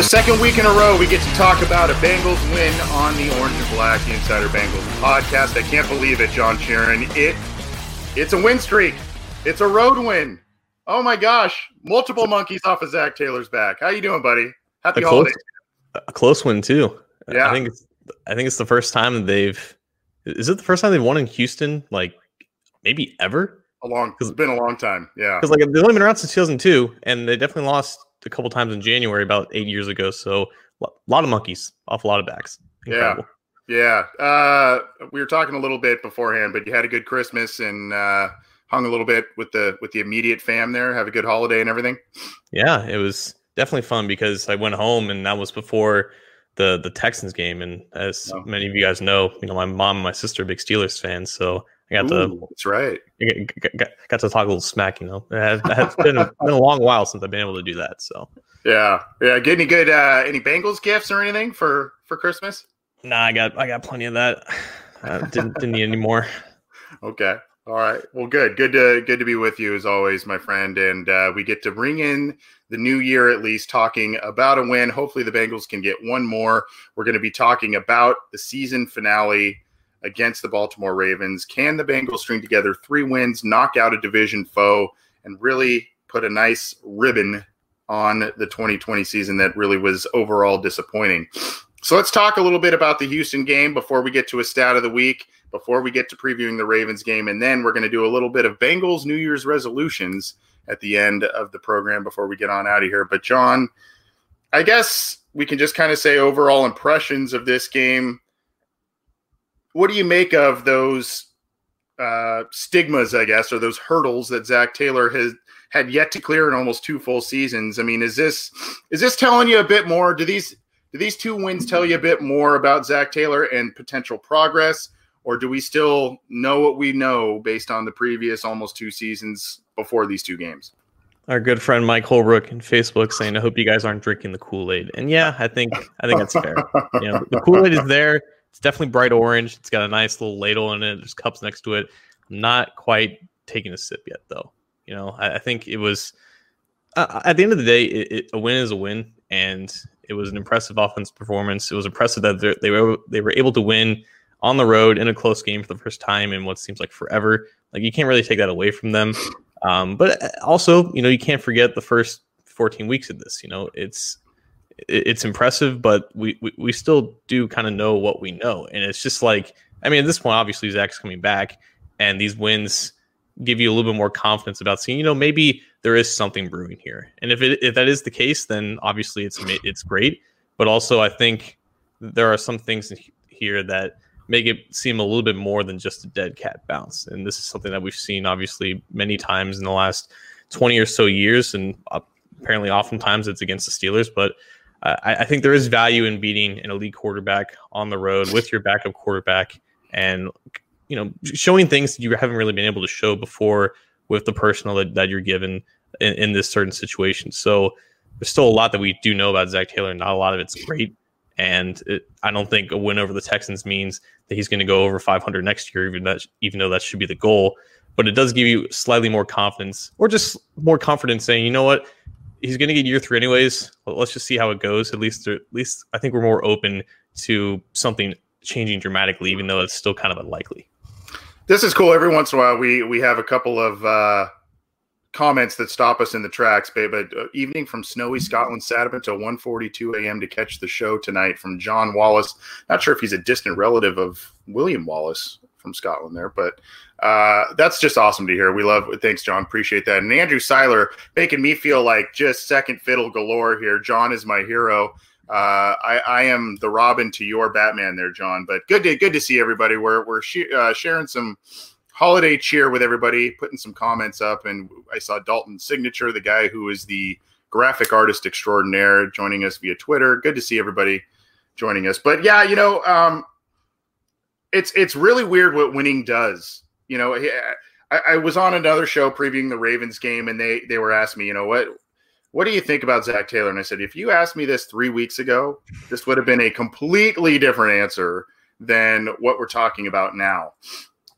The second week in a row, we get to talk about a Bengals win on the Orange and Black, the Insider Bengals podcast. I can't believe it, John Sheeran. It, it's a win streak. It's a road win. Oh my gosh! Multiple monkeys off of Zac Taylor's back. How you doing, buddy? Happy a holidays. Close, a close one too. Yeah. I think it's, I think it's the first time they've. Is it the first time they've won in Houston? Like maybe ever? A long. It's been a long time. Yeah. Because like they've only been around since 2002, and they definitely lost a couple times in January about eight years ago. So a lot of monkeys off a lot of backs. Incredible. Yeah. Yeah. Uh, we were talking a little bit beforehand, but you had a good Christmas and uh, hung a little bit with the with the immediate fam there. Have a good holiday and everything. Yeah, it was definitely fun because I went home and that was before the the Texans game. And as Oh. many of you guys know, you know my mom and my sister are big Steelers fans, so I got to Ooh, that's right. Got, got, got to talk a little smack. You know, it has, it has been, a, been a long while since I've been able to do that. So Yeah. Yeah. Get any good uh, any Bengals gifts or anything for for Christmas? nah, I got I got plenty of that. I didn't didn't need any more. Okay. All right. Well, good. Good to good to be with you as always, my friend. And uh, we get to bring in the new year at least, talking about a win. Hopefully, the Bengals can get one more. We're going to be talking about the season finale against the Baltimore Ravens. Can the Bengals string together three wins, knock out a division foe, and really put a nice ribbon on the 2020 season that really was overall disappointing? So let's talk a little bit about the Houston game before we get to a stat of the week before we get to previewing the Ravens game. And then we're going to do a little bit of Bengals New Year's resolutions at the end of the program before we get on out of here. But, John, I guess we can just kind of say overall impressions of this game. What do you make of those uh, stigmas, I guess, or those hurdles that Zac Taylor has had yet to clear in almost two full seasons? I mean, is this is this telling you a bit more? Do these do these two wins tell you a bit more about Zac Taylor and potential progress? or do we still know what we know based on the previous almost two seasons before these two games? Our good friend Mike Holbrook in Facebook saying, "I hope you guys aren't drinking the Kool Aid." And yeah, I think I think that's fair. you know, the Kool Aid is there. It's definitely bright orange. It's got a nice little ladle in it. There's cups next to it. I'm not quite taking a sip yet, though. You know, I, I think it was uh, at the end of the day, it, it, a win is a win, and it was an impressive offense performance. It was impressive that they're- were they were able to win on the road in a close game for the first time in what seems like forever. Like you can't really take that away from them. Um, but also, you know, you can't forget the first 14 weeks of this. You know, it's it- it's impressive, but we we, we still do kind of know what we know, and it's just like I mean, at this point, obviously Zac's coming back, and these wins give you a little bit more confidence about seeing, you know, maybe there is something brewing here, and if it if that is the case, then obviously it's it's great. But also, I think there are some things here that make it seem a little bit more than just a dead cat bounce. And this is something that we've seen obviously many times in the last 20 or so years. And uh, apparently, oftentimes it's against the Steelers. But uh, I, I think there is value in beating an elite quarterback on the road with your backup quarterback and, you know, showing things that you haven't really been able to show before with the personnel that, that you're given in, in this certain situation. So there's still a lot that we do know about Zac Taylor. Not a lot of it's great. And it, I don't think a win over the Texans means that he's going to go over 500 next year, even that, even though that should be the goal. But it does give you slightly more confidence, or just more confidence, saying, you know what, he's going to get year three anyways. Let's just see how it goes. At least, at least I think we're more open to something changing dramatically, even though it's still kind of unlikely. This is cool. Every once in a while, we we have a couple of uh, comments that stop us in the tracks. Babe, but uh, evening from snowy Scotland sat up until 1.42 a.m. to catch the show tonight from John Wallace. Not sure if he's a distant relative of William Wallace from Scotland there, but uh, that's just awesome to hear. We love. Thanks, John. Appreciate that. And Andrew Seiler making me feel like just second fiddle galore here. John is my hero. Uh, I, I am the Robin to your Batman there, John. But good to good to see everybody. We're we're sh- uh, sharing some holiday cheer with everybody, putting some comments up, and I saw Dalton Signature, the guy who is the graphic artist extraordinaire, joining us via Twitter. Good to see everybody joining us. But yeah, you know, um, it's it's really weird what winning does. You know, I, I was on another show previewing the Ravens game, and they they were asking me, you know, what what do you think about Zac Taylor? And I said, if you asked me this three weeks ago, this would have been a completely different answer than what we're talking about now.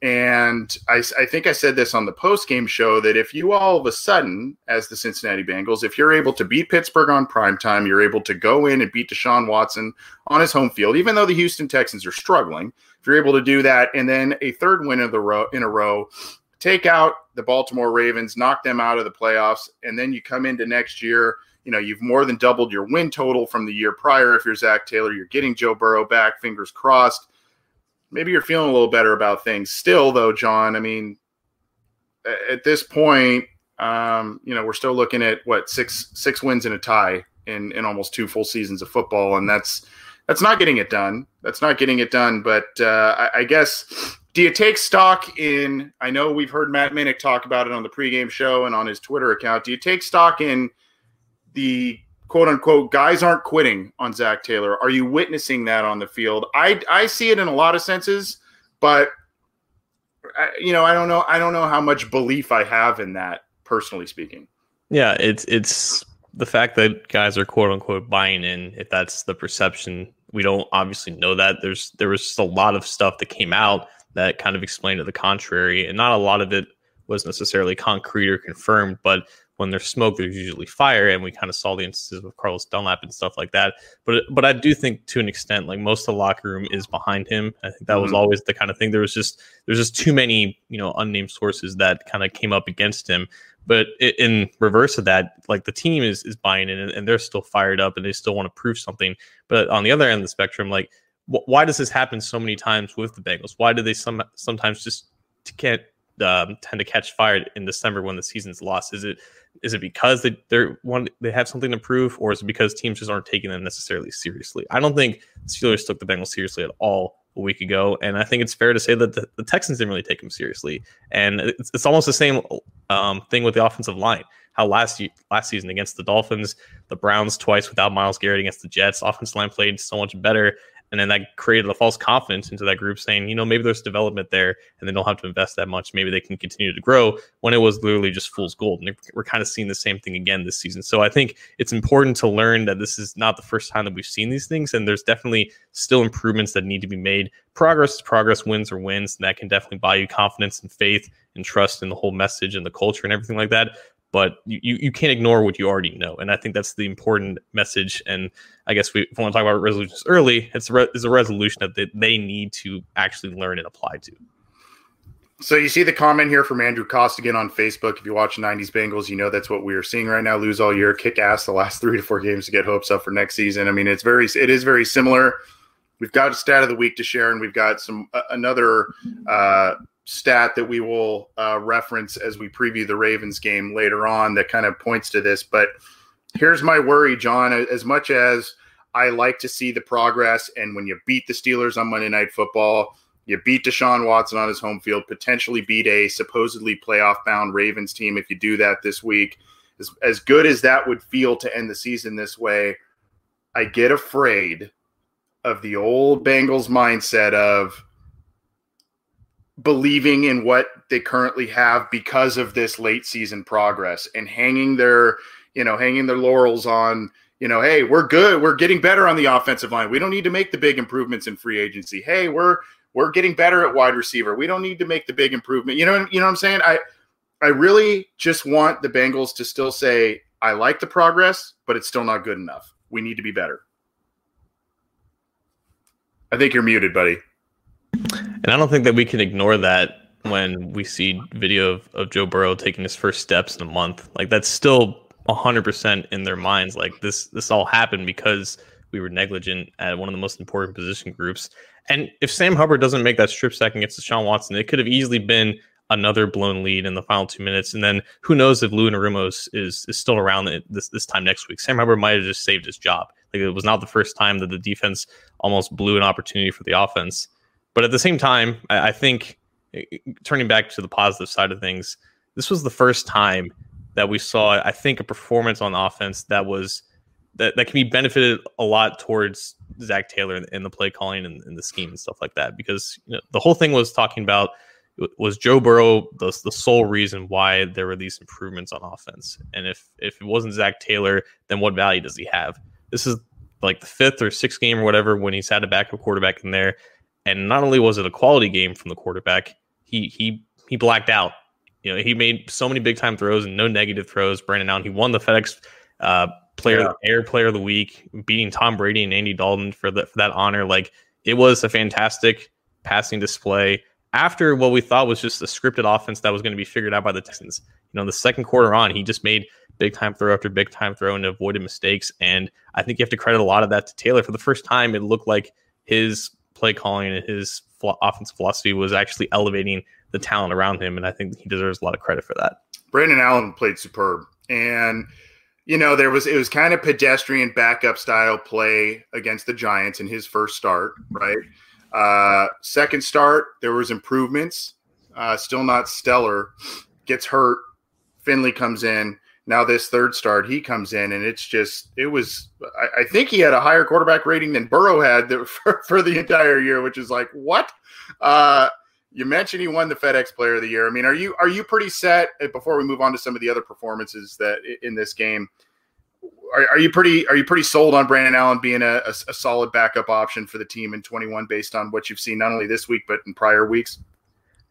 And I, I think I said this on the post game show that if you all of a sudden, as the Cincinnati Bengals, if you're able to beat Pittsburgh on prime time, you're able to go in and beat Deshaun Watson on his home field, even though the Houston Texans are struggling, if you're able to do that, and then a third win of the row in a row, take out the Baltimore Ravens, knock them out of the playoffs, and then you come into next year. You know, you've more than doubled your win total from the year prior. If you're Zac Taylor, you're getting Joe Burrow back, fingers crossed maybe you're feeling a little better about things. Still, though, John, I mean, at this point, um, you know, we're still looking at what six six wins and a tie in in almost two full seasons of football, and that's that's not getting it done. That's not getting it done. But uh, I, I guess do you take stock in? I know we've heard Matt Minnick talk about it on the pregame show and on his Twitter account. Do you take stock in the quote unquote guys aren't quitting on Zac Taylor. Are you witnessing that on the field? I I see it in a lot of senses, but I, you know I don't know I don't know how much belief I have in that personally speaking. Yeah, it's it's the fact that guys are quote unquote buying in. If that's the perception, we don't obviously know that. There's there was just a lot of stuff that came out that kind of explained to the contrary, and not a lot of it was necessarily concrete or confirmed, but when there's smoke, there's usually fire, and we kind of saw the instances with Carlos Dunlap and stuff like that. But but I do think to an extent, like most of the locker room is behind him. I think that mm-hmm. was always the kind of thing. There was just there's just too many you know unnamed sources that kind of came up against him. But in reverse of that, like the team is is buying in, and they're still fired up, and they still want to prove something. But on the other end of the spectrum, like why does this happen so many times with the Bengals? Why do they some sometimes just can't um, tend to catch fire in December when the season's lost? Is it is it because they they're one they have something to prove, or is it because teams just aren't taking them necessarily seriously? I don't think the Steelers took the Bengals seriously at all a week ago, and I think it's fair to say that the, the Texans didn't really take them seriously. And it's, it's almost the same um, thing with the offensive line. How last last season against the Dolphins, the Browns twice without Myles Garrett against the Jets, offensive line played so much better, and then that created a false confidence into that group saying, you know, maybe there's development there and they don't have to invest that much. Maybe they can continue to grow when it was literally just fool's gold. And we're kind of seeing the same thing again this season. So I think it's important to learn that this is not the first time that we've seen these things. And there's definitely still improvements that need to be made. Progress is progress, wins or wins. And that can definitely buy you confidence and faith and trust in the whole message and the culture and everything like that but you, you can't ignore what you already know. And I think that's the important message. And I guess we, if we want to talk about resolutions early, it's a, re, it's a resolution that they, need to actually learn and apply to. So you see the comment here from Andrew Costigan on Facebook. If you watch 90s Bengals, you know that's what we are seeing right now. Lose all year, kick ass the last three to four games to get hopes up for next season. I mean, it's very it is very similar. We've got a stat of the week to share, and we've got some uh, another uh, stat that we will uh, reference as we preview the Ravens game later on that kind of points to this. But here's my worry, John. As much as I like to see the progress, and when you beat the Steelers on Monday Night Football, you beat Deshaun Watson on his home field, potentially beat a supposedly playoff bound Ravens team if you do that this week. As, as good as that would feel to end the season this way, I get afraid of the old Bengals mindset of believing in what they currently have because of this late season progress and hanging their you know hanging their laurels on you know hey we're good. We're getting better on the offensive line. We don't need to make the big improvements in free agency. Hey we're we're getting better at wide receiver. We don't need to make the big improvement. You know you know what i'm saying? I i really just want the bengals to still say i like the progress but it's still not good enough. We need to be better. I think you're muted buddy and I don't think that we can ignore that when we see video of, of Joe Burrow taking his first steps in a month. Like that's still 100% in their minds. Like this this all happened because we were negligent at one of the most important position groups. And if Sam Hubbard doesn't make that strip sack against Deshaun Watson, it could have easily been another blown lead in the final two minutes. And then who knows if Lou Anarumo is, is, is still around this, this time next week. Sam Hubbard might have just saved his job. Like it was not the first time that the defense almost blew an opportunity for the offense. But at the same time, I, I think eh, turning back to the positive side of things, this was the first time that we saw, I think, a performance on offense that was that, that can be benefited a lot towards Zac Taylor and the play calling and, and the scheme and stuff like that. Because you know, the whole thing was talking about was Joe Burrow the, the sole reason why there were these improvements on offense. And if if it wasn't Zac Taylor, then what value does he have? This is like the fifth or sixth game or whatever when he's had a backup quarterback in there and not only was it a quality game from the quarterback, he he he blacked out. You know, he made so many big time throws and no negative throws. Brandon Allen, he won the FedEx uh, player yeah. air player of the week, beating Tom Brady and Andy Dalton for, the, for that honor. Like it was a fantastic passing display after what we thought was just a scripted offense that was going to be figured out by the Texans. You know, the second quarter on, he just made big time throw after big time throw and avoided mistakes. And I think you have to credit a lot of that to Taylor. For the first time, it looked like his play calling and his offensive philosophy was actually elevating the talent around him. And I think he deserves a lot of credit for that. Brandon Allen played superb. And you know, there was it was kind of pedestrian backup style play against the Giants in his first start, right? Uh, second start, there was improvements. Uh, still not stellar. Gets hurt. Finley comes in. Now this third start, he comes in, and it's just it was. I, I think he had a higher quarterback rating than Burrow had for, for the entire year, which is like what. Uh, you mentioned he won the FedEx Player of the Year. I mean, are you are you pretty set uh, before we move on to some of the other performances that in this game? Are, are you pretty are you pretty sold on Brandon Allen being a, a, a solid backup option for the team in 21 based on what you've seen not only this week but in prior weeks?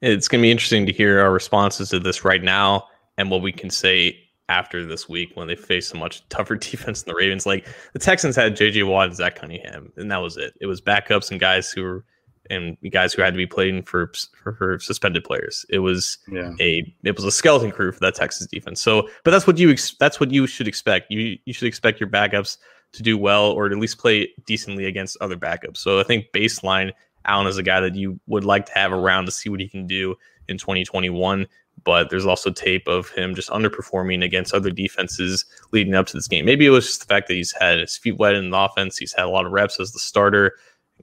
It's going to be interesting to hear our responses to this right now and what we can say after this week when they face a much tougher defense than the Ravens. Like the Texans had JJ Watt and Zach Cunningham, and that was it. It was backups and guys who were and guys who had to be playing for, for, for suspended players. It was yeah. a it was a skeleton crew for that Texas defense. So, but that's what you ex- that's what you should expect. You you should expect your backups to do well or at least play decently against other backups. So I think baseline Allen is a guy that you would like to have around to see what he can do in 2021. But there's also tape of him just underperforming against other defenses leading up to this game. Maybe it was just the fact that he's had his feet wet in the offense. He's had a lot of reps as the starter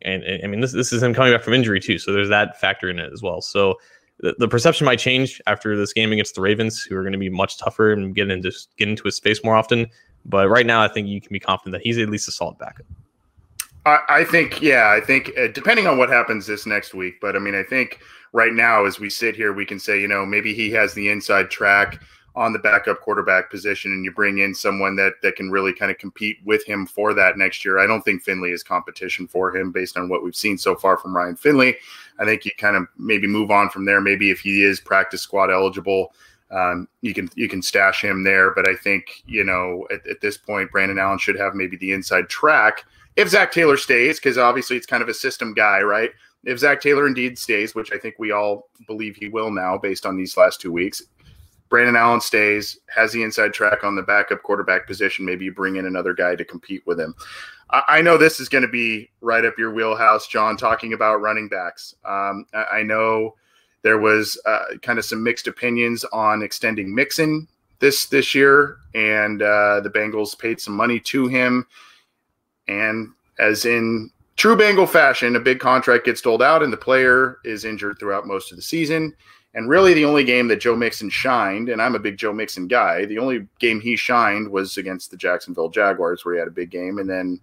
and, and, I mean this this is him coming back from injury too, so there's that factor in it as well. So the, the perception might change after this game against the Ravens, who are going to be much tougher and get into get into his space more often. But right now, I think you can be confident that he's at least a solid backup. I, I think, yeah, I think uh, depending on what happens this next week, but I mean, I think right now as we sit here, we can say, you know, maybe he has the inside track on the backup quarterback position and you bring in someone that that can really kind of compete with him for that next year. I don't think Finley is competition for him based on what we've seen so far from Ryan Finley. I think you kind of maybe move on from there. Maybe if he is practice squad eligible, um, you can you can stash him there. But I think you know at, at this point, Brandon Allen should have maybe the inside track if Zac Taylor stays, because obviously it's kind of a system guy, right? If Zac Taylor indeed stays, which I think we all believe he will now based on these last two weeks, Brandon Allen stays, has the inside track on the backup quarterback position. Maybe you bring in another guy to compete with him. I, I know this is going to be right up your wheelhouse, John, talking about running backs. Um, I, I, know there was uh, kind of some mixed opinions on extending Mixon this this year, and uh, the Bengals paid some money to him. And as in true Bengal fashion, a big contract gets doled out, and the player is injured throughout most of the season. And really, the only game that Joe Mixon shined, and I'm a big Joe Mixon guy, the only game he shined was against the Jacksonville Jaguars, where he had a big game, and then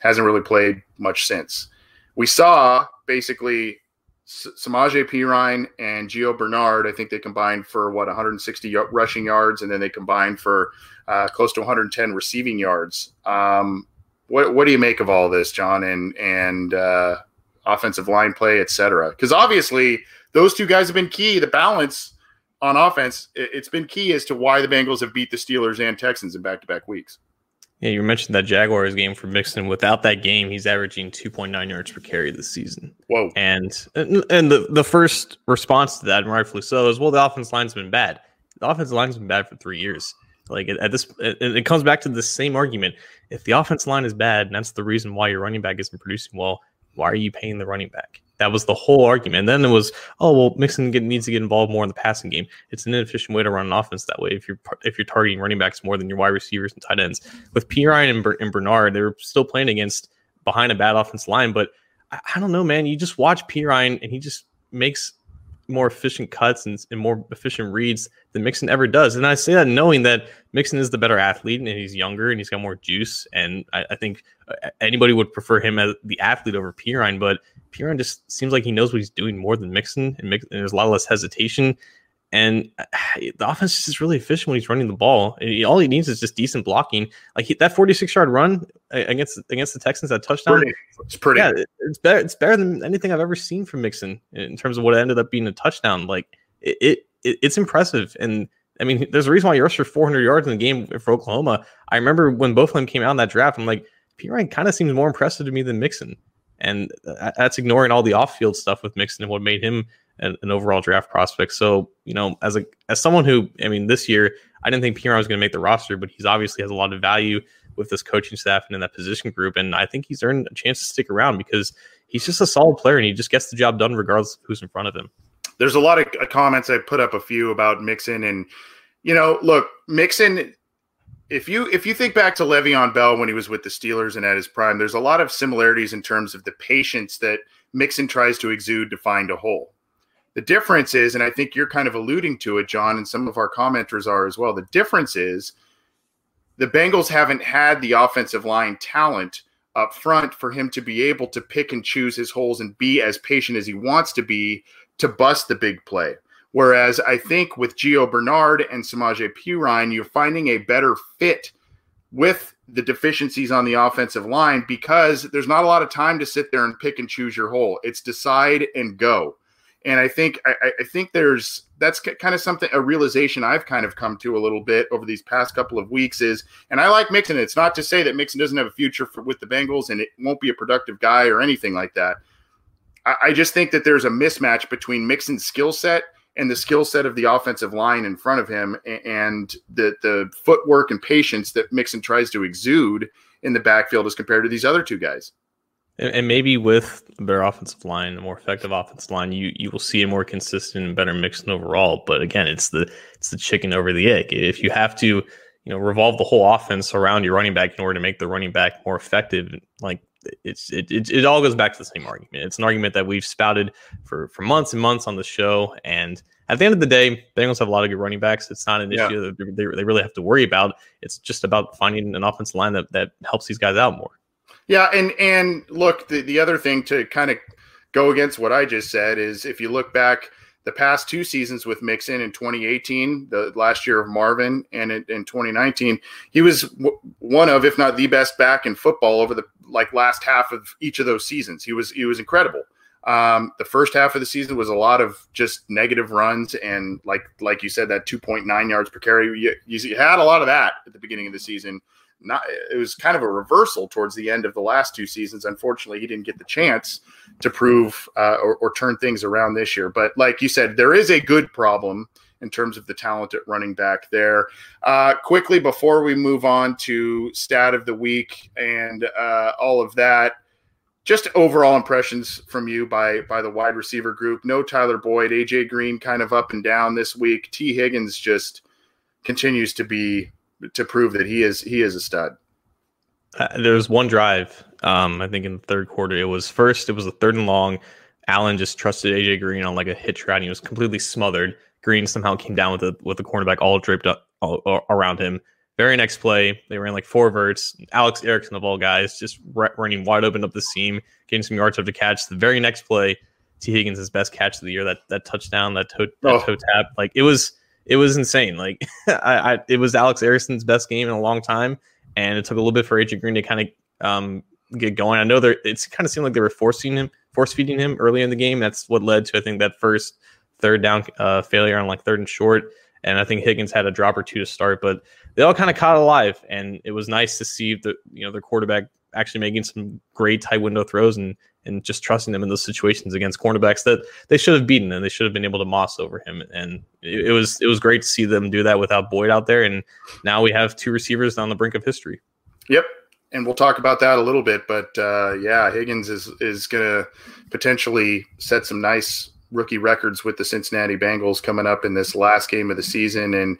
hasn't really played much since. We saw basically Samaje Perine and Gio Bernard. I think they combined for what 160 rushing yards, and then they combined for uh, close to 110 receiving yards. Um, what what do you make of all this, John, and and uh, offensive line play, et cetera? Because obviously those two guys have been key. The balance on offense, it's been key as to why the Bengals have beat the Steelers and Texans in back to back weeks. Yeah, you mentioned that Jaguars game for Mixon. Without that game, he's averaging 2.9 yards per carry this season. Whoa! And and the, the first response to that, and rightfully so, is well, the offense line's been bad. The offensive line's been bad for three years. Like at this, it, it comes back to the same argument. If the offense line is bad, and that's the reason why your running back isn't producing well, why are you paying the running back? That was the whole argument. And then it was, oh well, Mixon get, needs to get involved more in the passing game. It's an inefficient way to run an offense that way. If you're if you're targeting running backs more than your wide receivers and tight ends. With Perine and, Ber- and Bernard, they were still playing against behind a bad offense line. But I, I don't know, man. You just watch Perine and he just makes more efficient cuts and, and, more efficient reads than Mixon ever does. And I say that knowing that Mixon is the better athlete and he's younger and he's got more juice. And I, I think uh, anybody would prefer him as the athlete over Perine. But Perine just seems like he knows what he's doing more than Mixon, and, Mix- and there's a lot less hesitation. And eh, the offense is really efficient when he's running the ball. All he needs is just decent blocking. Like he, that 46 yard run against against the Texans, that touchdown. Pretty. It's pretty. Yeah, it's better. It's better than anything I've ever seen from Mixon in terms of what ended up being a touchdown. Like it, it it's impressive. And I mean, there's a reason why he rushed for 400 yards in the game for Oklahoma. I remember when both of them came out in that draft. I'm like, Perine kind of seems more impressive to me than Mixon. And uh, that's ignoring all the off field stuff with Mixon and what made him an, an, overall draft prospect. So, you know, as a as someone who, I mean, this year I didn't think Perine was going to make the roster, but he's obviously has a lot of value with this coaching staff and in that position group, and I think he's earned a chance to stick around because he's just a solid player and he just gets the job done regardless of who's in front of him. There's a lot of uh, comments I put up a few about Mixon, and you know, look, Mixon. If you if you think back to Le'Veon Bell when he was with the Steelers and at his prime, there's a lot of similarities in terms of the patience that Mixon tries to exude to find a hole. The difference is, and I think you're kind of alluding to it, John, and some of our commenters are as well. The difference is the Bengals haven't had the offensive line talent up front for him to be able to pick and choose his holes and be as patient as he wants to be to bust the big play. Whereas I think with Gio Bernard and Samaje Perine, you're finding a better fit with the deficiencies on the offensive line because there's not a lot of time to sit there and pick and choose your hole. It's decide and go. And I think I, I think there's that's kind of something a realization I've kind of come to a little bit over these past couple of weeks is, and I like Mixon. It's not to say that Mixon doesn't have a future for, with the Bengals and it won't be a productive guy or anything like that. I, I just think that there's a mismatch between Mixon's skill set and the skill set of the offensive line in front of him and the the footwork and patience that Mixon tries to exude in the backfield as compared to these other two guys. And, maybe with a better offensive line, a more effective offensive line, you you will see a more consistent and better Mixon overall. But again, it's the it's the chicken over the egg. If you have to, you know, revolve the whole offense around your running back in order to make the running back more effective, like it's it, it, it all goes back to the same argument. It's an argument that we've spouted for for months and months on the show. And at the end of the day, Bengals have a lot of good running backs. It's not an yeah. issue that they, they really have to worry about. It's just about finding an offensive line that, that helps these guys out more. Yeah, and and look, the, the other thing to kind of go against what I just said is if you look back the past two seasons with Mixon in 2018, the last year of Marvin, and in, in 2019, he was w- one of, if not the best back in football over the like last half of each of those seasons. He was he was incredible. Um, the first half of the season was a lot of just negative runs and like like you said that 2.9 yards per carry. You, you had a lot of that at the beginning of the season not it was kind of a reversal towards the end of the last two seasons. Unfortunately, he didn't get the chance to prove uh, or, or, turn things around this year. But like you said, there is a good problem in terms of the talent at running back there. Uh, quickly before we move on to stat of the week and uh, all of that. Just overall impressions from you by by the wide receiver group. No Tyler Boyd, AJ Green kind of up and down this week. Tee Higgins just continues to be to prove that he is he is a stud. Uh, there was one drive, um, I think in the third quarter. It was first, it was a third and long. Allen just trusted AJ Green on like a hitch route. And he was completely smothered. Green somehow came down with the with the cornerback all draped up all, all around him. Very next play, they ran like four verts. Alex Erickson of all guys just running wide open up the seam, getting some yards up to catch. The very next play, Tee Higgins' his best catch of the year. That that touchdown, that toe, that oh. toe tap, like it was it was insane. Like I, I, it was Alex Erickson's best game in a long time, and it took a little bit for AJ Green to kind of um, get going. I know there it's kind of seemed like they were forcing him, force feeding him early in the game. That's what led to I think that first third down uh, failure on like third and short. And I think Higgins had a drop or two to start, but they all kind of caught alive, and it was nice to see the you know their quarterback actually making some great tight window throws and and just trusting them in those situations against cornerbacks that they should have beaten and they should have been able to moss over him. And it, it, was it was great to see them do that without Boyd out there. And now we have two receivers on the brink of history. Yep. And we'll talk about that a little bit, but uh, yeah, Higgins is is going to potentially set some nice rookie records with the Cincinnati Bengals coming up in this last game of the season. And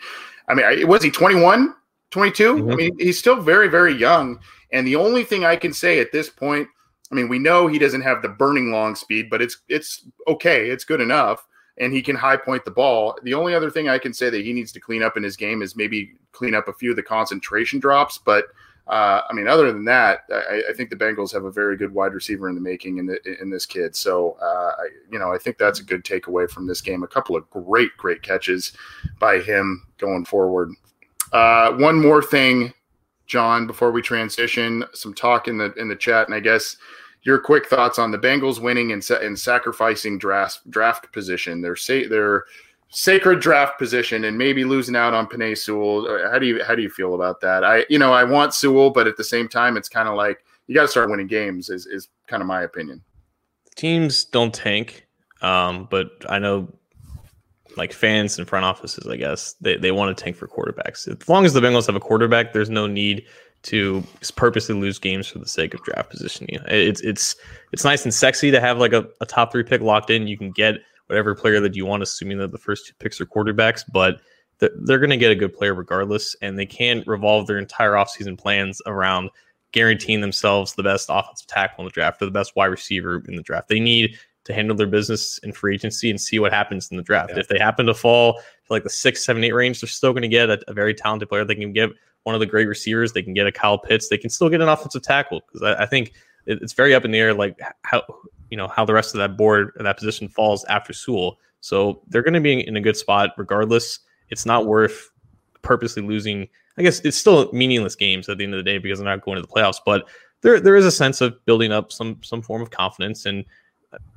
I mean, was he 21, 22? Mm-hmm. I mean, he's still very, very young. And the only thing I can say at this point – I mean, we know he doesn't have the burning long speed, but it's it's okay. It's good enough, and he can high point the ball. The only other thing I can say that he needs to clean up in his game is maybe clean up a few of the concentration drops. But uh, I mean, other than that, I, I, think the Bengals have a very good wide receiver in the making in, the, in this kid. So, uh, I, you know, I think that's a good takeaway from this game. A couple of great, great catches by him going forward. Uh, one more thing, John, before we transition, some talk in the in the chat, and I guess your quick thoughts on the Bengals winning and, and sacrificing draft draft position. They're say they're sacred draft position and maybe losing out on Penei Sewell. Uh, how do you how do you feel about that? I you know I want Sewell, but at the same time, it's kind of like you got to start winning games. Is is kind of my opinion. Teams don't tank, um, but I know like fans and front offices, I guess they they want to tank for quarterbacks. As long as the Bengals have a quarterback, there's no need to purposely lose games for the sake of draft positioning. It's it's it's nice and sexy to have like a, a top three pick locked in. You can get whatever player that you want, assuming that the first two picks are quarterbacks, but they're, going to get a good player regardless, and they can't revolve their entire offseason plans around guaranteeing themselves the best offensive tackle in the draft or the best wide receiver in the draft. They need to handle their business in free agency and see what happens in the draft. Yeah. If they happen to fall to like the six, seven, eight range, they're still going to get a, a, very talented player. They can get one of the great receivers. They can get a Kyle Pitts. They can still get an offensive tackle because I, I, think it, it's very up in the air, like how you know how the rest of that board and that position falls after Sewell. So they're going to be in a good spot regardless. It's not worth purposely losing. I guess it's still meaningless games at the end of the day because they're not going to the playoffs. But there there is a sense of building up some some form of confidence, and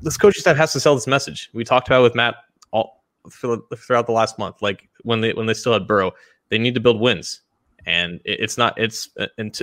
this coaching staff has to sell this message. We talked about with Matt all throughout the last month. Like when they when they still had Burrow, they need to build wins, and it's not it's uh, and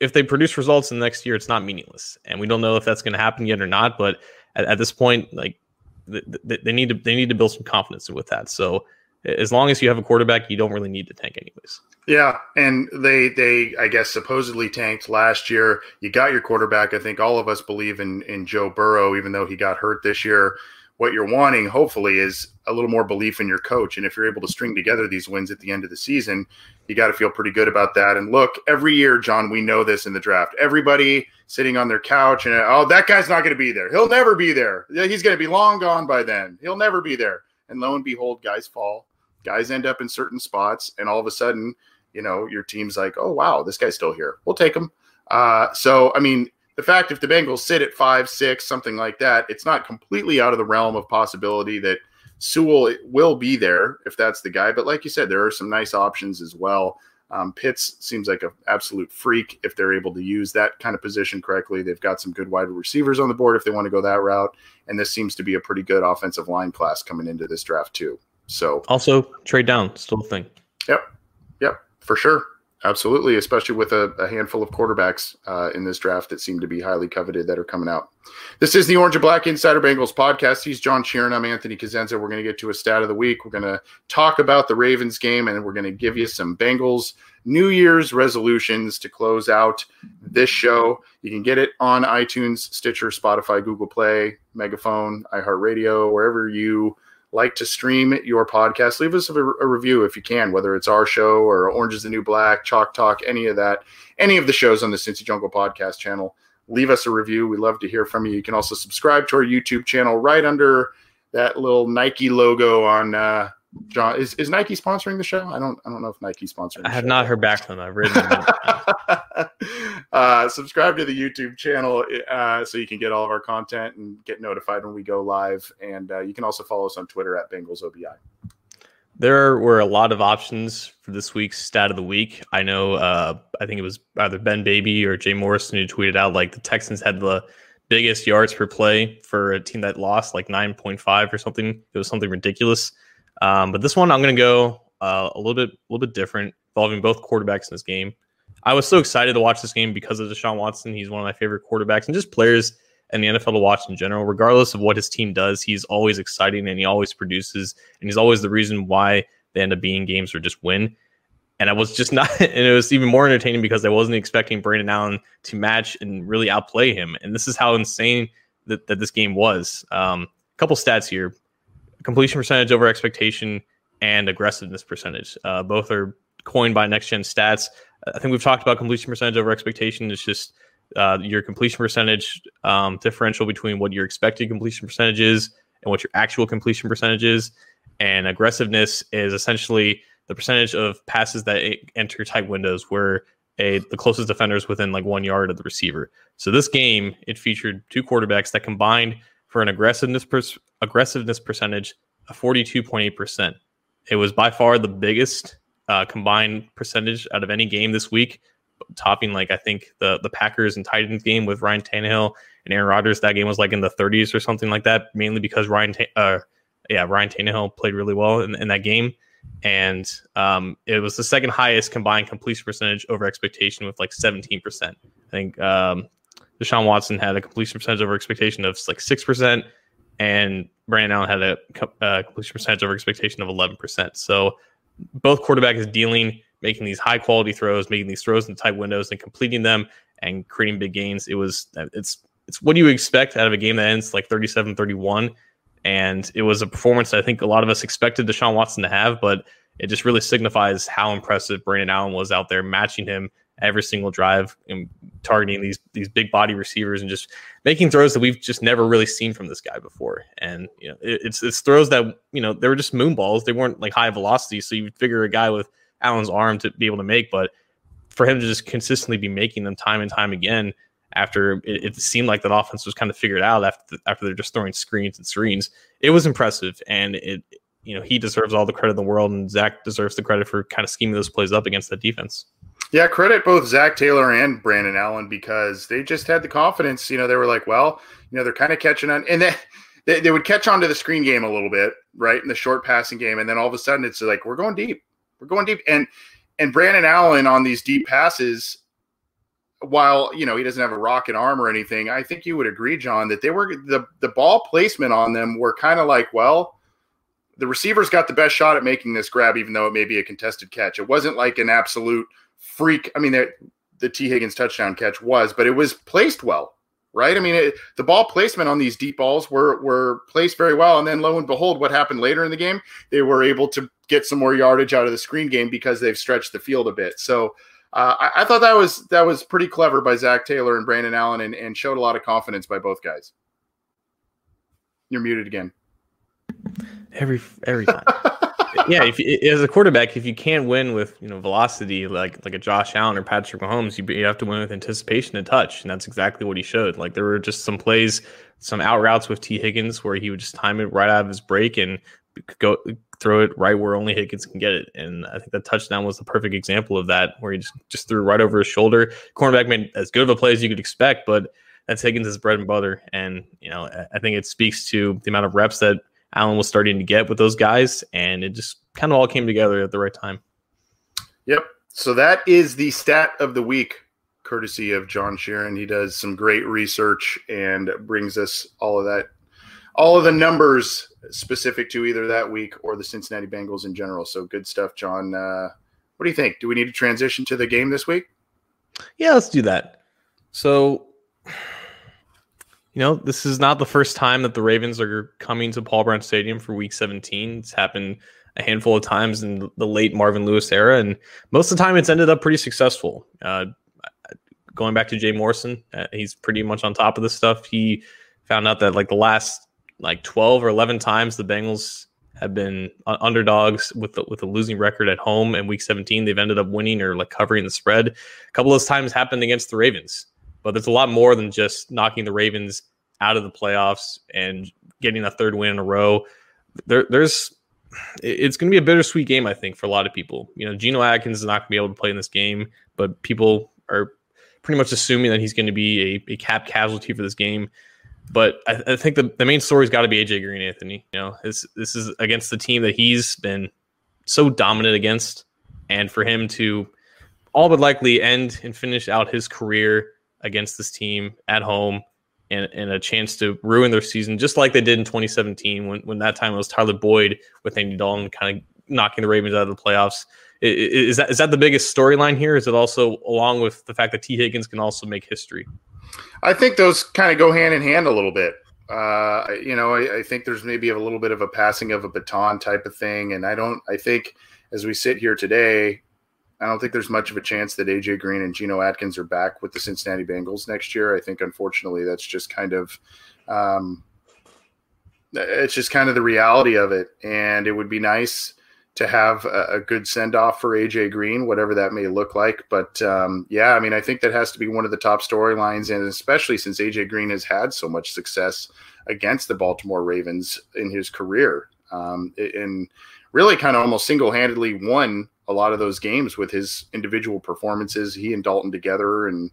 if they produce results in the next year, it's not meaningless. And we don't know if that's going to happen yet or not. But at, at this point, like they, they need to they need to build some confidence with that. So as long as you have a quarterback, you don't really need to tank anyways. Yeah, and they they I guess supposedly tanked last year. You got your quarterback. I think all of us believe in in Joe Burrow, even though he got hurt this year what you're wanting, hopefully, is a little more belief in your coach. And if you're able to string together these wins at the end of the season, you got to feel pretty good about that. And look, every year, John, we know this in the draft. Everybody sitting on their couch and, oh, that guy's not going to be there. He'll never be there. He's going to be long gone by then. He'll never be there. And lo and behold, guys fall. Guys end up in certain spots. And all of a sudden, you know, your team's like, oh, wow, this guy's still here. We'll take him. Uh, so, I mean, the fact if the Bengals sit at five, six, something like that, it's not completely out of the realm of possibility that Sewell will be there if that's the guy. But like you said, there are some nice options as well. Um, Pitts seems like an absolute freak if they're able to use that kind of position correctly. They've got some good wide receivers on the board if they want to go that route. And this seems to be a pretty good offensive line class coming into this draft, too. So also trade down, still a thing. Yep. Yep. For sure. Absolutely, especially with a, a handful of quarterbacks uh, in this draft that seem to be highly coveted that are coming out. This is the Orange and Black Insider Bengals podcast. He's John Sheeran. I'm Anthony Cosenza. We're going to get to a stat of the week. We're going to talk about the Ravens game, and we're going to give you some Bengals New Year's resolutions to close out this show. You can get it on iTunes, Stitcher, Spotify, Google Play, Megaphone, iHeartRadio, wherever you like to stream your podcast, leave us a, a, review if you can, whether it's our show or Orange is the New Black, Chalk Talk, any of that, any of the shows on the Cincy Jungle podcast channel. Leave us a review. We love to hear from you. You can also subscribe to our YouTube channel right under that little Nike logo on uh, John, is, is Nike sponsoring the show? I don't I don't know if Nike's sponsoring. I have show. not heard back from them. I've written. uh, subscribe to the YouTube channel uh, so you can get all of our content and get notified when we go live. And uh, you can also follow us on Twitter at Bengals OBI. There were a lot of options for this week's stat of the week. I know. Uh, I think it was either Ben Baby or Jay Morrison who tweeted out like the Texans had the biggest yards per play for a team that lost, like nine point five or something. It was something ridiculous. Um, but this one, I'm going to go uh, a little bit, a little bit different, involving both quarterbacks in this game. I was so excited to watch this game because of Deshaun Watson. He's one of my favorite quarterbacks and just players in the NFL to watch in general. Regardless of what his team does, he's always exciting and he always produces, and he's always the reason why they end up being games or just win. And I was just not, and it was even more entertaining because I wasn't expecting Brandon Allen to match and really outplay him. And this is how insane that, that this game was. Um, a couple stats here completion percentage over expectation and aggressiveness percentage. Uh, both are coined by Next Gen Stats. I think we've talked about completion percentage over expectation. It's just uh, your completion percentage um, differential between what your expected completion percentage is and what your actual completion percentage is. And aggressiveness is essentially the percentage of passes that enter tight windows where a the closest defender is within like one yard of the receiver. So this game it featured two quarterbacks that combined for an aggressiveness aggressiveness percentage of 42.8%. It was by far the biggest uh, combined percentage out of any game this week, topping like I think the the Packers and Titans game with Ryan Tannehill and Aaron Rodgers. That game was like in the 30s or something like that, mainly because Ryan, uh, yeah, Ryan Tannehill played really well in, in that game, and um, it was the second highest combined completion percentage over expectation with like 17%. I think um, Deshaun Watson had a completion percentage over expectation of like six percent, and Brandon Allen had a uh, completion percentage over expectation of 11%. So both quarterbacks dealing, making these high quality throws, making these throws in tight windows and completing them and creating big gains. It was, it's, it's what do you expect out of a game that ends like 37 31. And it was a performance I think a lot of us expected Deshaun Watson to have, but it just really signifies how impressive Brandon Allen was out there, matching him every single drive and targeting these these big body receivers and just making throws that we've just never really seen from this guy before. And you know, it, it's it's throws that you know they were just moon balls. They weren't like high velocity, so you figure a guy with Allen's arm to be able to make, but for him to just consistently be making them time and time again after it, it seemed like that offense was kind of figured out after after they're just throwing screens and screens, it was impressive and it. You know, he deserves all the credit in the world, and Zac deserves the credit for kind of scheming those plays up against that defense. Yeah, credit both Zac Taylor and Brandon Allen because they just had the confidence. You know, they were like, well, you know, they're kind of catching on, and then they, they would catch on to the screen game a little bit, right, in the short passing game, and then all of a sudden it's like we're going deep, we're going deep, and and Brandon Allen on these deep passes, while you know he doesn't have a rocket arm or anything, I think you would agree, John, that they were the the ball placement on them were kind of like, well, the receivers got the best shot at making this grab, even though it may be a contested catch. It wasn't like an absolute freak. I mean, the, the Tee Higgins touchdown catch was, but it was placed well, right? I mean, it, the ball placement on these deep balls were were placed very well, and then lo and behold, what happened later in the game? They were able to get some more yardage out of the screen game because they've stretched the field a bit. So. Uh, I, I, thought that was that was pretty clever by Zac Taylor and Brandon Allen, and, and showed a lot of confidence by both guys. You're muted again. Every every time. yeah, if as a quarterback, if you can't win with you know velocity like like a Josh Allen or Patrick Mahomes, you, you have to win with anticipation and touch, and that's exactly what he showed. Like there were just some plays, some out routes with Tee Higgins where he would just time it right out of his break and go throw it right where only Higgins can get it. And I think that touchdown was the perfect example of that, where he just just threw right over his shoulder. Cornerback made as good of a play as you could expect, but that's Higgins' bread and butter. And you know, I think it speaks to the amount of reps that Allen was starting to get with those guys, and it just kind of all came together at the right time. Yep. So that is the stat of the week, courtesy of John Sheeran. He does some great research and brings us all of that, all of the numbers specific to either that week or the Cincinnati Bengals in general. So good stuff, John. Uh, what do you think? Do we need to transition to the game this week? Yeah, let's do that. So you know, this is not the first time that the Ravens are coming to Paul Brown Stadium for Week 17. It's happened a handful of times in the late Marvin Lewis era, and most of the time it's ended up pretty successful. Uh, going back to Jay Morrison, uh, he's pretty much on top of this stuff. He found out that like the last like 12 or 11 times the Bengals have been underdogs with the, with a losing record at home in Week 17, they've ended up winning or like covering the spread. A couple of those times happened against the Ravens but there's a lot more than just knocking the Ravens out of the playoffs and getting a third win in a row. There, there's it's going to be a bittersweet game, I think, for a lot of people. You know, Geno Atkins is not going to be able to play in this game, but people are pretty much assuming that he's going to be a, a cap casualty for this game. But I, I think the, the main story's got to be AJ Green, Anthony. You know, this this is against the team that he's been so dominant against, and for him to all but likely end and finish out his career against this team at home and, and a chance to ruin their season, just like they did in 2017 when, when that time it was Tyler Boyd with Andy Dalton kind of knocking the Ravens out of the playoffs. Is that is that the biggest storyline here? Is it also along with the fact that T. Higgins can also make history? I think those kind of go hand in hand a little bit. Uh, you know, I, I, think there's maybe a little bit of a passing of a baton type of thing, and I don't. I think as we sit here today, I don't think there's much of a chance that AJ Green and Geno Atkins are back with the Cincinnati Bengals next year. I think unfortunately that's just kind of um, it's just kind of the reality of it. And it would be nice to have a, a good send off for AJ Green, whatever that may look like. But um, yeah, I mean, I think that has to be one of the top storylines, and especially since AJ Green has had so much success against the Baltimore Ravens in his career, um, and really kind of almost single handedly won a lot of those games with his individual performances. He and Dalton together, and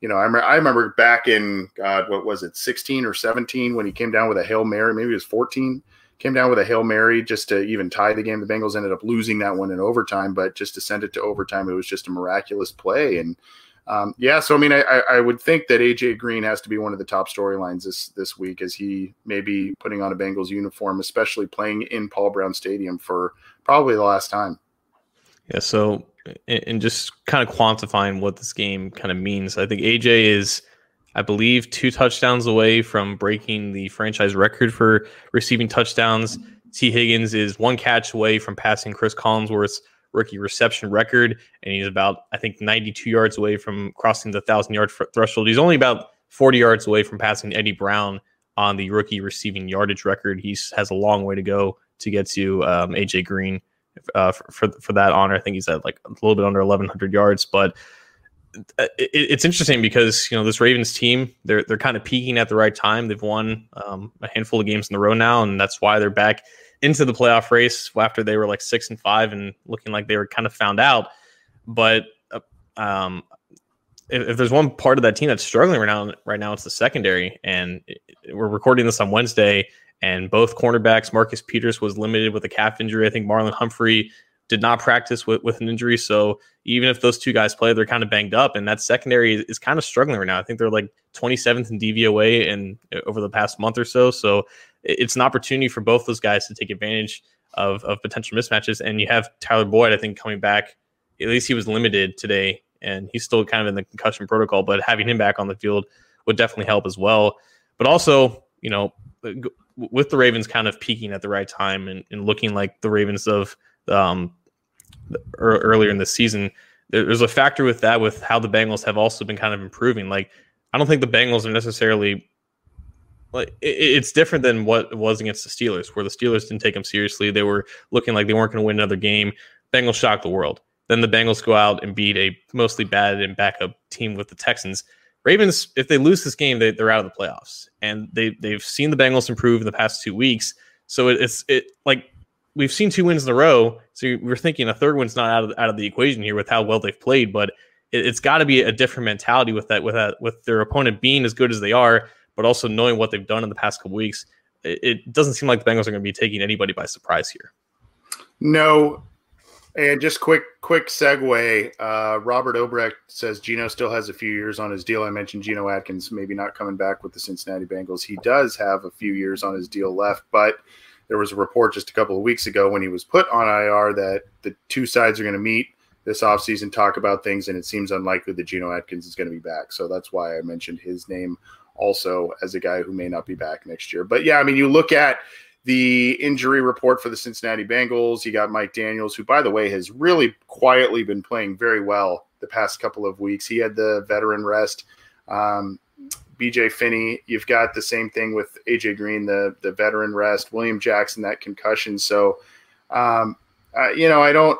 you know, I, remember, I remember back in God, what was it, sixteen or seventeen, when he came down with a hail mary, maybe it was fourteen came down with a hail mary just to even tie the game. The Bengals ended up losing that one in overtime, but just to send it to overtime, it was just a miraculous play. And um, yeah, so I mean, I, I would think that AJ Green has to be one of the top storylines this this week, as he may be putting on a Bengals uniform, especially playing in Paul Brown Stadium for probably the last time. Yeah. So, and just kind of quantifying what this game kind of means, I think AJ is I believe, two touchdowns away from breaking the franchise record for receiving touchdowns. Tee Higgins is one catch away from passing Chris Collinsworth's rookie reception record, and he's about, I think, 92 yards away from crossing the thousand yard threshold. He's only about 40 yards away from passing Eddie Brown on the rookie receiving yardage record. He has a long way to go to get to um, AJ Green uh, for, for, that honor. I think he's at like a little bit under 1,100 yards, but uh, it, it's interesting because you know this Ravens team they're they're kind of peaking at the right time. They've won um, a handful of games in a row now, and that's why they're back into the playoff race after they were like six and five and looking like they were kind of found out. But uh, um, if, if, there's one part of that team that's struggling right now, right now it's the secondary. And it, we're recording this on Wednesday, and both cornerbacks, Marcus Peters was limited with a calf injury. I think Marlon Humphrey did not practice with, with an injury. So even if those two guys play, they're kind of banged up. And that secondary is, is kind of struggling right now. I think they're like 27th in DVOA and uh, over the past month or so. So it's an opportunity for both those guys to take advantage of, of potential mismatches. And you have Tyler Boyd, I think, coming back. At least he was limited today, and he's still kind of in the concussion protocol. But having him back on the field would definitely help as well. But also, you know, with the Ravens kind of peaking at the right time and, and looking like the Ravens of um, earlier in the season. There's a factor with that with how the Bengals have also been kind of improving. Like I don't think the Bengals are necessarily like it's different than what it was against the Steelers, where the Steelers didn't take them seriously. They were looking like they weren't going to win another game. Bengals shocked the world. Then the Bengals go out and beat a mostly bad and backup team with the Texans. Ravens, if they lose this game, they, are out of the playoffs, and they they've seen the Bengals improve in the past two weeks. So it, it's it like we've seen two wins in a row, so we're thinking a third one's not out of, out of the equation here with how well they've played. But it, has got to be a different mentality with that, with that, with their opponent being as good as they are, but also knowing what they've done in the past couple weeks. It, it doesn't seem like the Bengals are going to be taking anybody by surprise here. No, and just quick, quick segue. Uh, Robert Obrecht says Geno still has a few years on his deal. I mentioned Geno Atkins maybe not coming back with the Cincinnati Bengals. He does have a few years on his deal left, but there was a report just a couple of weeks ago when he was put on IR that the two sides are going to meet this offseason, talk about things, and it seems unlikely that Geno Atkins is going to be back. So that's why I mentioned his name also as a guy who may not be back next year. But yeah, I mean, you look at the injury report for the Cincinnati Bengals. You got Mike Daniels, who, by the way, has really quietly been playing very well the past couple of weeks. He had the veteran rest. Um, BJ Finney. You've got the same thing with AJ Green, the the veteran rest, William Jackson, that concussion. So, um, uh, you know, I don't.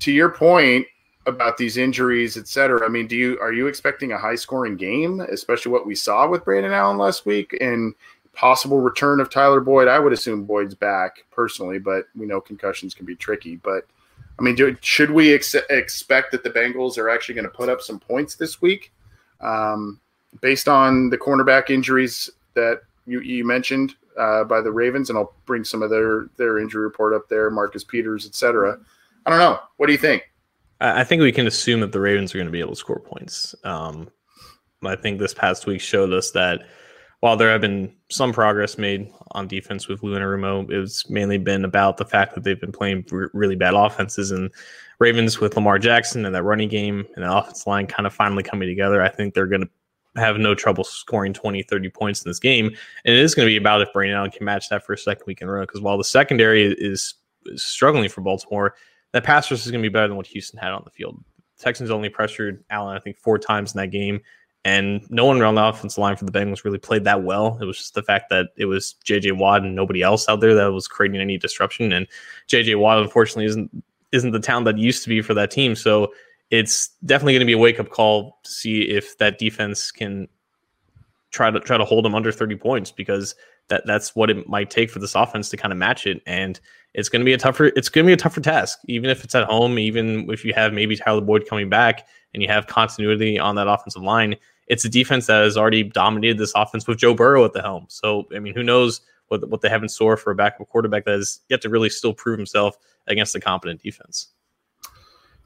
To your point about these injuries, et cetera. I mean, do you are you expecting a high scoring game, especially what we saw with Brandon Allen last week and possible return of Tyler Boyd? I would assume Boyd's back personally, but we know concussions can be tricky. But I mean, do, should we ex- expect that the Bengals are actually going to put up some points this week? Um, based on the cornerback injuries that you, you mentioned uh, by the Ravens, and I'll bring some of their their injury report up there, Marcus Peters, etc. I don't know. What do you think? I think we can assume that the Ravens are going to be able to score points. Um, I think this past week showed us that while there have been some progress made on defense with Lou Anarumo, it's mainly been about the fact that they've been playing r- really bad offenses and Ravens with Lamar Jackson and that running game and the offense line kind of finally coming together. I think they're going to have no trouble scoring 20, 30 points in this game. And it is going to be about if Brandon Allen can match that for a second week in a row. Because while the secondary is, is, struggling for Baltimore, that pass rush is going to be better than what Houston had on the field. Texans only pressured Allen, I think, four times in that game. And no one around the offensive line for the Bengals really played that well. It was just the fact that it was J.J. Watt and nobody else out there that was creating any disruption. And J.J. Watt, unfortunately, isn't isn't the talent that used to be for that team. So it's definitely going to be a wake up call to see if that defense can try to try to hold them under 30 points because that that's what it might take for this offense to kind of match it. And it's going to be a tougher it's going to be a tougher task, even if it's at home, even if you have maybe Tyler Boyd coming back and you have continuity on that offensive line. It's a defense that has already dominated this offense with Joe Burrow at the helm. So I mean, who knows what what they have in store for a backup quarterback that has yet to really still prove himself against a competent defense.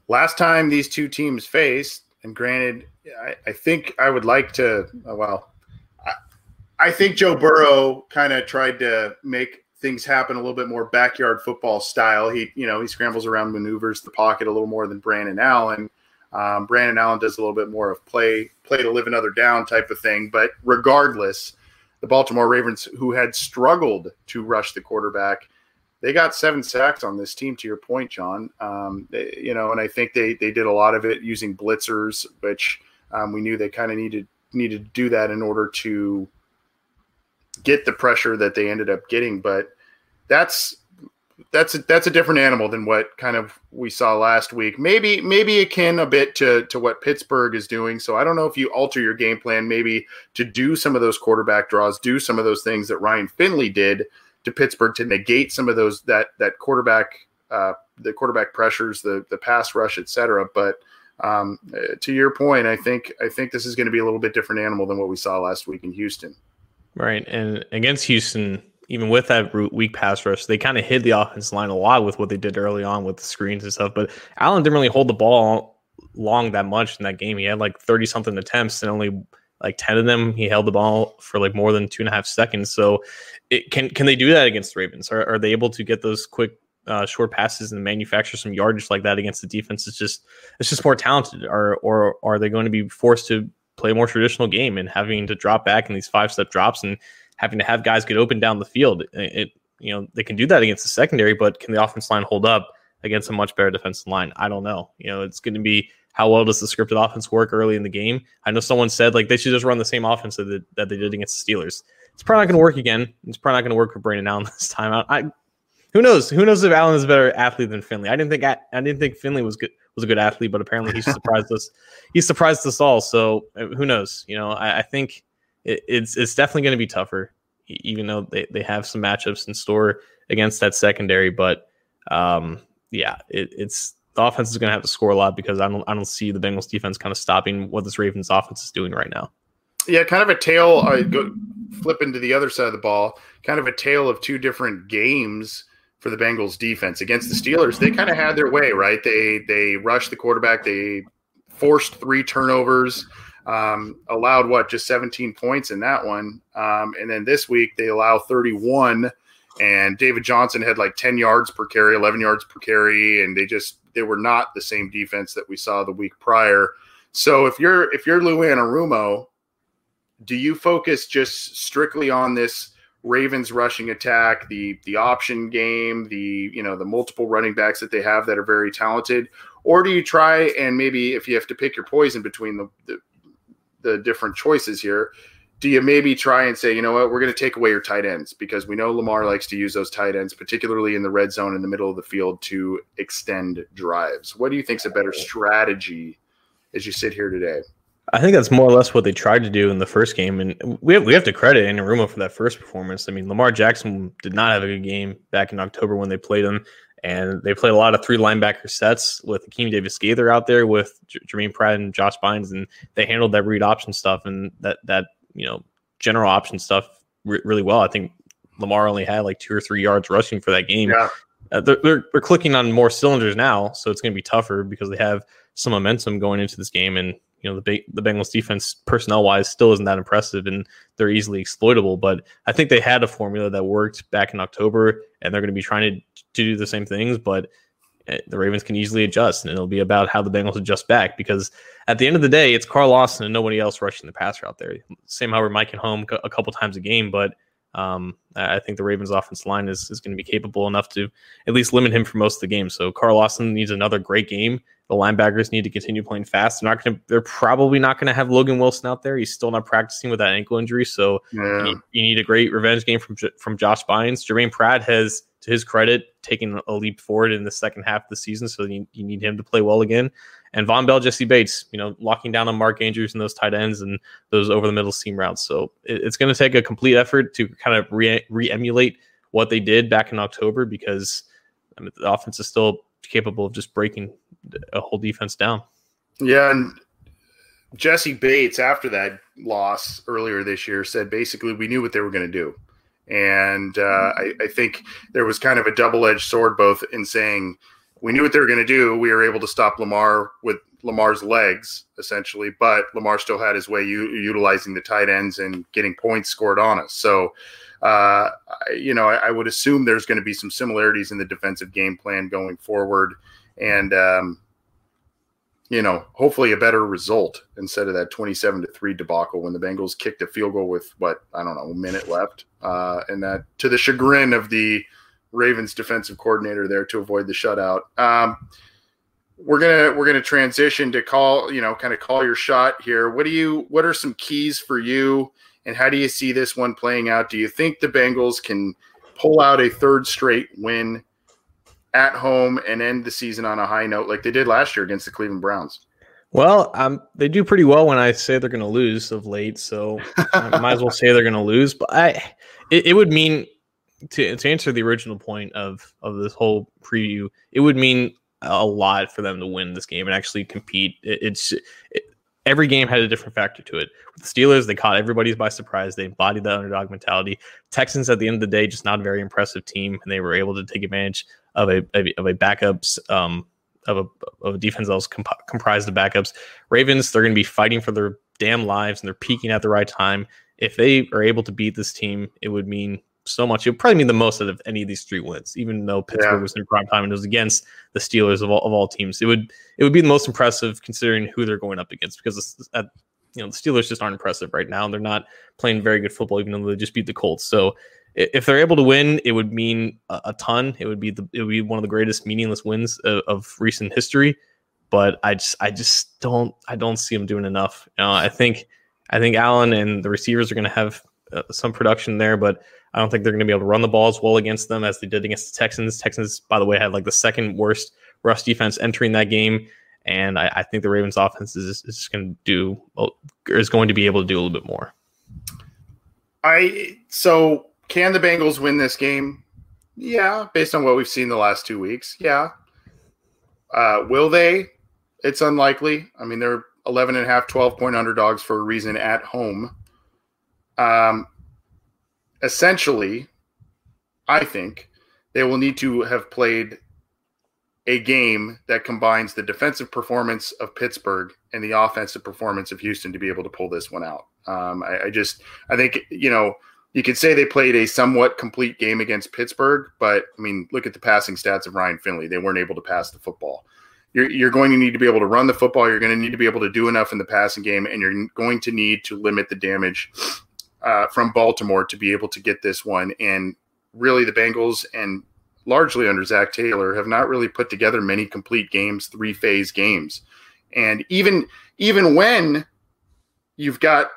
Last time these two teams faced, and granted, I, I think I would like to. Oh, well, I think Joe Burrow kind of tried to make things happen a little bit more backyard football style. He, you know, he scrambles around, maneuvers the pocket a little more than Brandon Allen. Um, Brandon Allen does a little bit more of play, play to live another down type of thing. But regardless, the Baltimore Ravens, who had struggled to rush the quarterback, they got seven sacks on this team. To your point, John, um, they, you know, and I think they they did a lot of it using blitzers, which um, we knew they kind of needed needed to do that in order to get the pressure that they ended up getting. But that's that's a, that's a different animal than what kind of we saw last week. Maybe maybe akin a bit to to what Pittsburgh is doing. So I don't know if you alter your game plan maybe to do some of those quarterback draws, do some of those things that Ryan Finley did to Pittsburgh to negate some of those that that quarterback uh, the quarterback pressures, the the pass rush, etc. But um, to your point, I think I think this is going to be a little bit different animal than what we saw last week in Houston. Right. And against Houston, even with that weak pass rush, they kind of hid the offensive line a lot with what they did early on with the screens and stuff. But Allen didn't really hold the ball long that much in that game. He had like 30 something attempts and only like 10 of them he held the ball for like more than two and a half seconds. So it, can can they do that against the Ravens? Are, are they able to get those quick uh, short passes and manufacture some yardage like that against the defense? It's just it's just more talented. Or or are they going to be forced to play a more traditional game and having to drop back in these five step drops and having to have guys get open down the field. It, you know they can do that against the secondary, but can the offense line hold up against a much better defensive line? I don't know. You know, it's going to be how well does the scripted offense work early in the game? I know someone said like they should just run the same offense that they, that they did against the Steelers. It's probably not going to work again. It's probably not going to work for Brandon Allen this time. I, I, who knows? Who knows if Allen is a better athlete than Finley? I didn't think I, I didn't think Finley was good was a good athlete, but apparently he surprised us. He surprised us all. So uh, who knows? You know, I, I think it, it's it's definitely going to be tougher, even though they, they have some matchups in store against that secondary. But um, yeah, it, it's the offense is going to have to score a lot because I don't I don't see the Bengals defense kind of stopping what this Ravens offense is doing right now. Yeah, kind of a tale. I go flip into the other side of the ball. Kind of a tale of two different games for the Bengals defense against the Steelers. They kind of had their way, right? They they rushed the quarterback. They forced three turnovers. Um, allowed what just 17 points in that one, um, and then this week they allow 31. And David Johnson had like 10 yards per carry, 11 yards per carry, and they just they were not the same defense that we saw the week prior. So if you're if you're Lou Anarumo, do you focus just strictly on this Ravens rushing attack, the the option game, the you know the multiple running backs that they have that are very talented, or do you try and maybe if you have to pick your poison between the the, the different choices here, do you maybe try and say, you know what, we're going to take away your tight ends because we know Lamar likes to use those tight ends, particularly in the red zone in the middle of the field to extend drives. What do you think is a better strategy as you sit here today? I think that's more or less what they tried to do in the first game, and we have, we have to credit Anarumo for that first performance. I mean, Lamar Jackson did not have a good game back in October when they played him, and they played a lot of three linebacker sets with Akeem Davis Gaither out there with J- Jermaine Pratt and Josh Bynes, and they handled that read option stuff and that that you know general option stuff re- really well. I think Lamar only had like two or three yards rushing for that game. Yeah. Uh, they're, they're, they're clicking on more cylinders now, so it's going to be tougher because they have some momentum going into this game, and you know the the Bengals defense personnel wise still isn't that impressive and they're easily exploitable. But I think they had a formula that worked back in October, and they're going to be trying to, to do the same things. But eh, the Ravens can easily adjust, and it'll be about how the Bengals adjust back because at the end of the day, it's Carl Lawson and nobody else rushing the passer out there. Sam Hubbard might get home a couple times a game, but um, I think the Ravens' offense line is, is going to be capable enough to at least limit him for most of the game. So Carl Lawson needs another great game The linebackers need to continue playing fast. They're not going to. They're probably not going to have Logan Wilson out there. He's still not practicing with that ankle injury. So Yeah. you, need, you need a great revenge game from from Josh Bynes. Jermaine Pratt has, to his credit, taking a leap forward in the second half of the season. So you, you need him to play well again. And Vonn Bell, Jessie Bates, you know, locking down on Mark Andrews and those tight ends and those over the middle seam routes. So it, it's going to take a complete effort to kind of re emulate what they did back in October because I mean, the offense is still capable of just breaking a whole defense down. Yeah, and Jessie Bates after that loss earlier this year said basically we knew what they were going to do, and uh, I, I think there was kind of a double-edged sword both in saying we knew what they were going to do. We were able to stop Lamar with Lamar's legs essentially, but Lamar still had his way u- utilizing the tight ends and getting points scored on us. So. Uh, I- you know, I, I would assume there's going to be some similarities in the defensive game plan going forward, and um, you know, hopefully a better result instead of that 27 to 3 debacle when the Bengals kicked a field goal with what, I don't know, a minute left. Uh, and that to the chagrin of the Ravens defensive coordinator there to avoid the shutout. Um, we're gonna we're gonna transition to call you know kind of call your shot here. What do you what are some keys for you, and how do you see this one playing out? Do you think the Bengals can pull out a third straight win at home and end the season on a high note like they did last year against the Cleveland Browns? Well, um, they do pretty well when I say they're going to lose of late, so I might as well say they're going to lose. But I, it, it would mean to to answer the original point of of this whole preview, it would mean a lot for them to win this game and actually compete. It, it's it, every game had a different factor to it. With the Steelers, they caught everybody by surprise. They embodied the underdog mentality. Texans, at the end of the day, just not a very impressive team, and they were able to take advantage of a of a backups um, of a of a defense that was comp- comprised of backups. Ravens, they're going to be fighting for their damn lives, and they're peaking at the right time. If they are able to beat this team, it would mean so much. It would probably mean the most out of any of these three wins, even though Pittsburgh Yeah. was in prime time and it was against the Steelers of all, of all teams. It would it would be the most impressive considering who they're going up against because you know the Steelers just aren't impressive right now. They're not playing very good football, even though they just beat the Colts. So if they're able to win, it would mean a, a ton. It would be the it would be one of the greatest meaningless wins of, of recent history. But I just I just don't I don't see them doing enough. You know, I think I think Allen and the receivers are going to have uh, some production there, but I don't think they're going to be able to run the ball as well against them as they did against the Texans. Texans, by the way, had like the second worst rush defense entering that game, and I, I think the Ravens' offense is, is going to do is going to be able to do a little bit more. I so can the Bengals win this game? Yeah, based on what we've seen the last two weeks. Yeah. Uh, will they? It's unlikely. I mean, they're 11 and a half, 12 point underdogs for a reason at home. Um, essentially, I think they will need to have played a game that combines the defensive performance of Pittsburgh and the offensive performance of Houston to be able to pull this one out. Um, I, I just, I think, you know, you could say they played a somewhat complete game against Pittsburgh, but I mean, look at the passing stats of Ryan Finley. They weren't able to pass the football. You're, you're going to need to be able to run the football. You're going to need to be able to do enough in the passing game, and you're going to need to limit the damage uh, from Baltimore to be able to get this one. And really, the Bengals and largely under Zac Taylor have not really put together many complete games, three phase games. And even even when you've got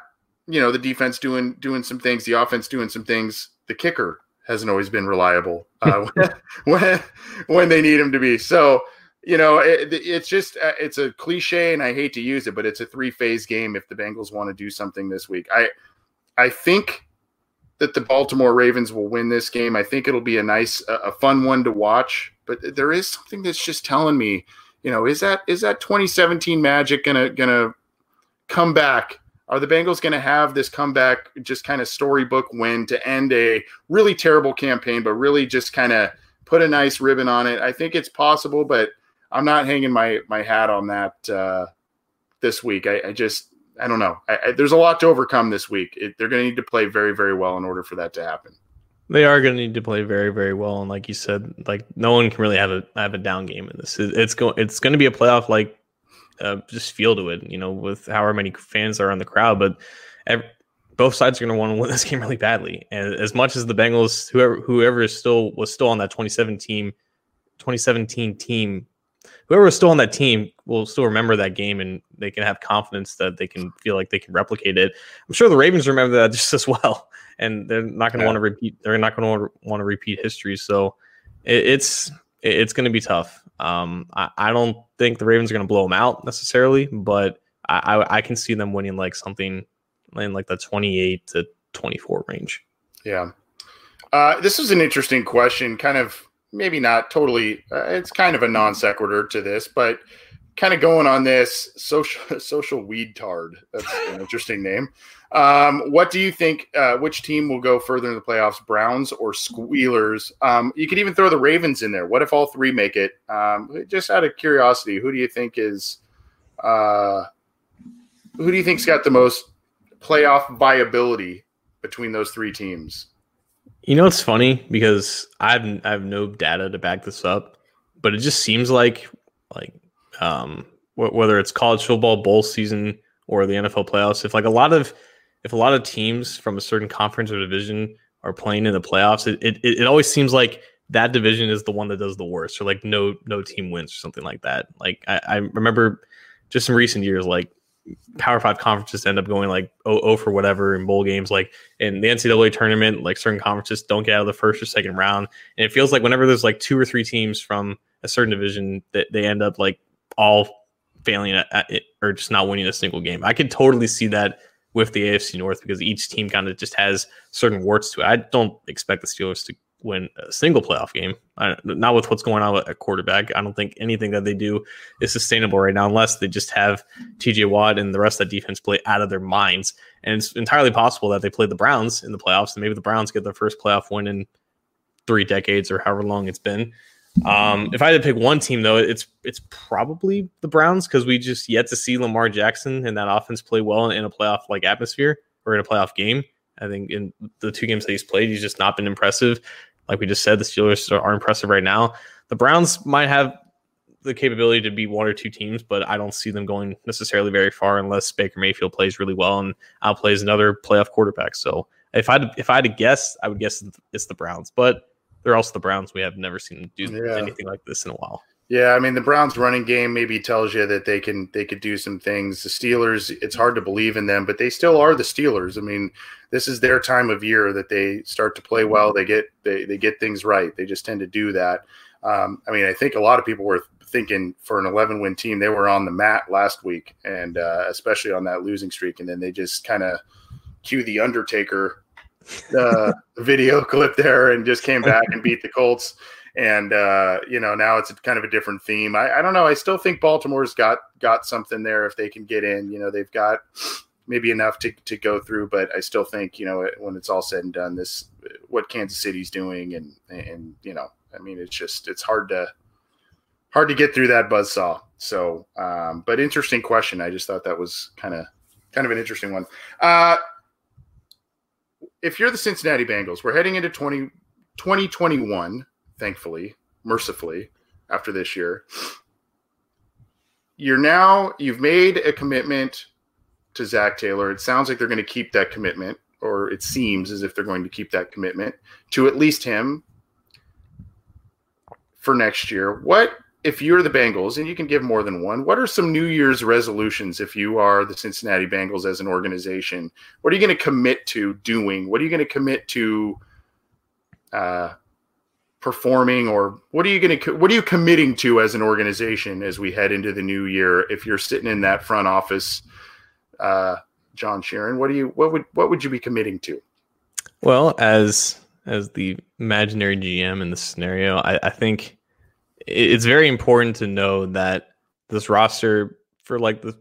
you know the defense doing doing some things, the offense doing some things, the kicker hasn't always been reliable uh, when when they need him to be. So you know it, it's just uh, it's a cliche, and I hate to use it, but it's a three phase game. If the Bengals want to do something this week, I I think that the Baltimore Ravens will win this game. I think it'll be a nice, a fun one to watch. But there is something that's just telling me, you know, is that is that 2017 Magic gonna gonna come back? Are the Bengals to have this comeback, just kind of storybook win to end a really terrible campaign, but really just kind of put a nice ribbon on it? I think it's possible, but I'm not hanging my my hat on that uh, this week. I, I just I don't know. I, I, there's a lot to overcome this week. It, they're going to need to play very, very well in order for that to happen. They are going to need to play very, very well, and like you said, like no one can really have a have a down game in this. It, it's going it's going to be a playoff like uh, just feel to it, you know, with however many fans are on the crowd. But every, both sides are going to want to win this game really badly. And as much as the Bengals, whoever whoever is still was still on that 2017 2017 team whoever was still on that team will still remember that game and they can have confidence that they can feel like they can replicate it. I'm sure the Ravens remember that just as well, and they're not going to yeah. want to repeat. They're not going to want to repeat history. So it, it's it's going to be tough. Um, I, I don't think the Ravens are going to blow them out necessarily, but I, I, I can see them winning like something in like the 28 to 24 range. Yeah. Uh, this is an interesting question, kind of maybe not totally. Uh, it's kind of a non sequitur to this, but kind of going on this social social weed tard. That's an interesting name. Um, what do you think? Uh, which team will go further in the playoffs, Browns or Squealers? Um, you could even throw the Ravens in there. What if all three make it? Um, just out of curiosity, who do you think is? Uh, who do you think's got the most playoff viability between those three teams? You know, it's funny because I've I have no data to back this up, but it just seems like like um, whether it's college football bowl season or the NFL playoffs, if like a lot of if a lot of teams from a certain conference or division are playing in the playoffs, it it, it always seems like that division is the one that does the worst, or like no no team wins or something like that. Like I, I remember just in recent years, like Power Five conferences end up going like oh, oh for whatever in bowl games. Like in the NCAA tournament, like certain conferences don't get out of the first or second round, and it feels like whenever there's like two or three teams from a certain division that they end up like all failing at, it or just not winning a single game. I could totally see that with the AFC North because each team kind of just has certain warts to it. I don't expect the Steelers to win a single playoff game. I, not with what's going on at quarterback. I don't think anything that they do is sustainable right now unless they just have TJ Watt and the rest of that defense play out of their minds. And it's entirely possible that they play the Browns in the playoffs and maybe the Browns get their first playoff win in three decades or however long it's been. Um, if I had to pick one team though, it's it's probably the Browns because we just yet to see Lamar Jackson and that offense play well in a playoff like atmosphere or in a playoff game. I think in the two games that he's played, he's just not been impressive. Like we just said, the Steelers are, impressive right now. The Browns might have the capability to beat one or two teams, but I don't see them going necessarily very far unless Baker Mayfield plays really well and outplays another playoff quarterback. So if I if I had to guess, I would guess it's the Browns, but they're also the Browns. We have never seen them do yeah. anything like this in a while. Yeah, I mean the Browns running game maybe tells you that they can they could do some things. The Steelers, it's hard to believe in them, but they still are the Steelers. I mean, this is their time of year that they start to play well. They get they they get things right. They just tend to do that. Um, I mean, I think a lot of people were thinking for an 11 win team they were on the mat last week, and uh, especially on that losing streak, and then they just kind of cue the Undertaker uh, video clip there and just came back and beat the Colts and uh, you know now it's kind of a different theme. I, I, don't know. I still think Baltimore's got got something there if they can get in. You know, they've got maybe enough to, to go through, but I still think you know when it's all said and done, this what Kansas City's doing, and and you know, I mean, it's just it's hard to hard to get through that buzz saw. So, um, but interesting question. I just thought that was kind of kind of an interesting one. Uh, if you're the Cincinnati Bengals, we're heading into 20, 2021 thankfully, mercifully, after this year. You're now, you've made a commitment to Zac Taylor. It sounds like they're going to keep that commitment, or it seems as if they're going to keep that commitment to at least him for next year. What, if you're the Bengals, and you can give more than one, what are some New Year's resolutions if you are the Cincinnati Bengals as an organization? What are you going to commit to doing? What are you going to commit to? Uh, performing or what are you going to what are you committing to as an organization as we head into the new year? If you're sitting in that front office uh, John Sheeran what do you what would what would you be committing to? Well as as the imaginary GM in the scenario I, I think it's very important to know that this roster for like the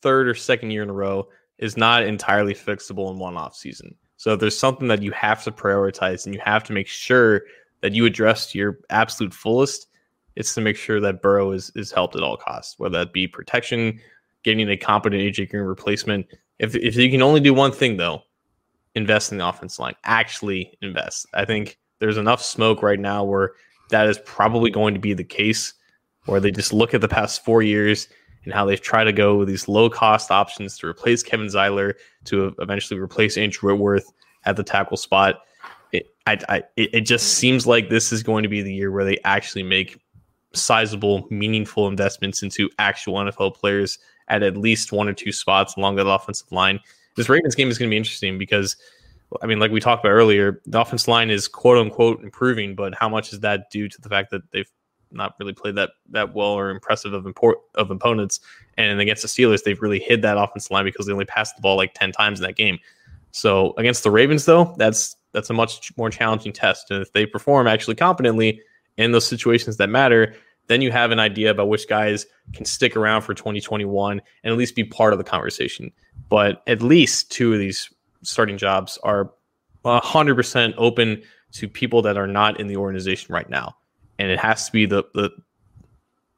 third or second year in a row is not entirely fixable in one off season. So there's something that you have to prioritize and you have to make sure that you address to your absolute fullest, it's to make sure that Burrow is is helped at all costs, whether that be protection, getting a competent AJ Green replacement. If if you can only do one thing though, invest in the offense line. Actually invest. I think there's enough smoke right now where that is probably going to be the case, where they just look at the past four years and how they've tried to go with these low cost options to replace Kevin Zeitler, to eventually replace Andrew Whitworth at the tackle spot it, I, I, it just seems like this is going to be the year where they actually make sizable, meaningful investments into actual NFL players at at least one or two spots along that offensive line. This Ravens game is going to be interesting because, I mean, like we talked about earlier, the offense line is quote unquote improving, but how much is that due to the fact that they've not really played that that well or impressive of import of opponents? And against the Steelers, they've really hid that offensive line because they only passed the ball like ten times in that game. So against the Ravens, though, that's that's a much more challenging test. And if they perform actually competently in those situations that matter, then you have an idea about which guys can stick around for 2021 and at least be part of the conversation. But at least two of these starting jobs are 100% open to people that are not in the organization right now. And it has to be the the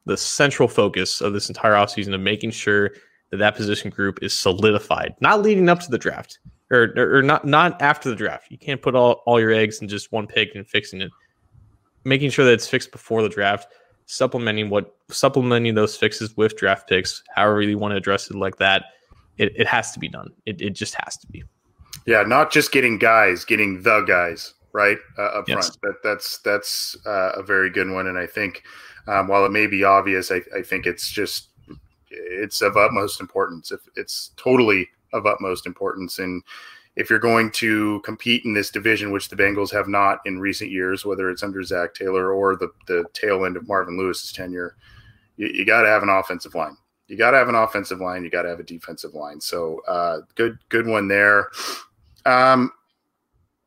the central focus of this entire offseason of making sure that that position group is solidified, not leading up to the draft or, or, or not not after the draft. You can't put all, all your eggs in just one pick and fixing it. Making sure that it's fixed before the draft supplementing what supplementing those fixes with draft picks, however you want to address it like that, it, it has to be done. It, it just has to be. Yeah, not just getting guys, getting the guys right uh, up yes. front. That that's that's uh, a very good one, and I think um, while it may be obvious, I, I think it's just it's of utmost importance. If it's totally of utmost importance, and if you're going to compete in this division, which the Bengals have not in recent years, whether it's under Zac Taylor or the, the tail end of Marvin Lewis's tenure, you, you got to have an offensive line. You got to have an offensive line. You got to have a defensive line. So uh, good, good one there. Um,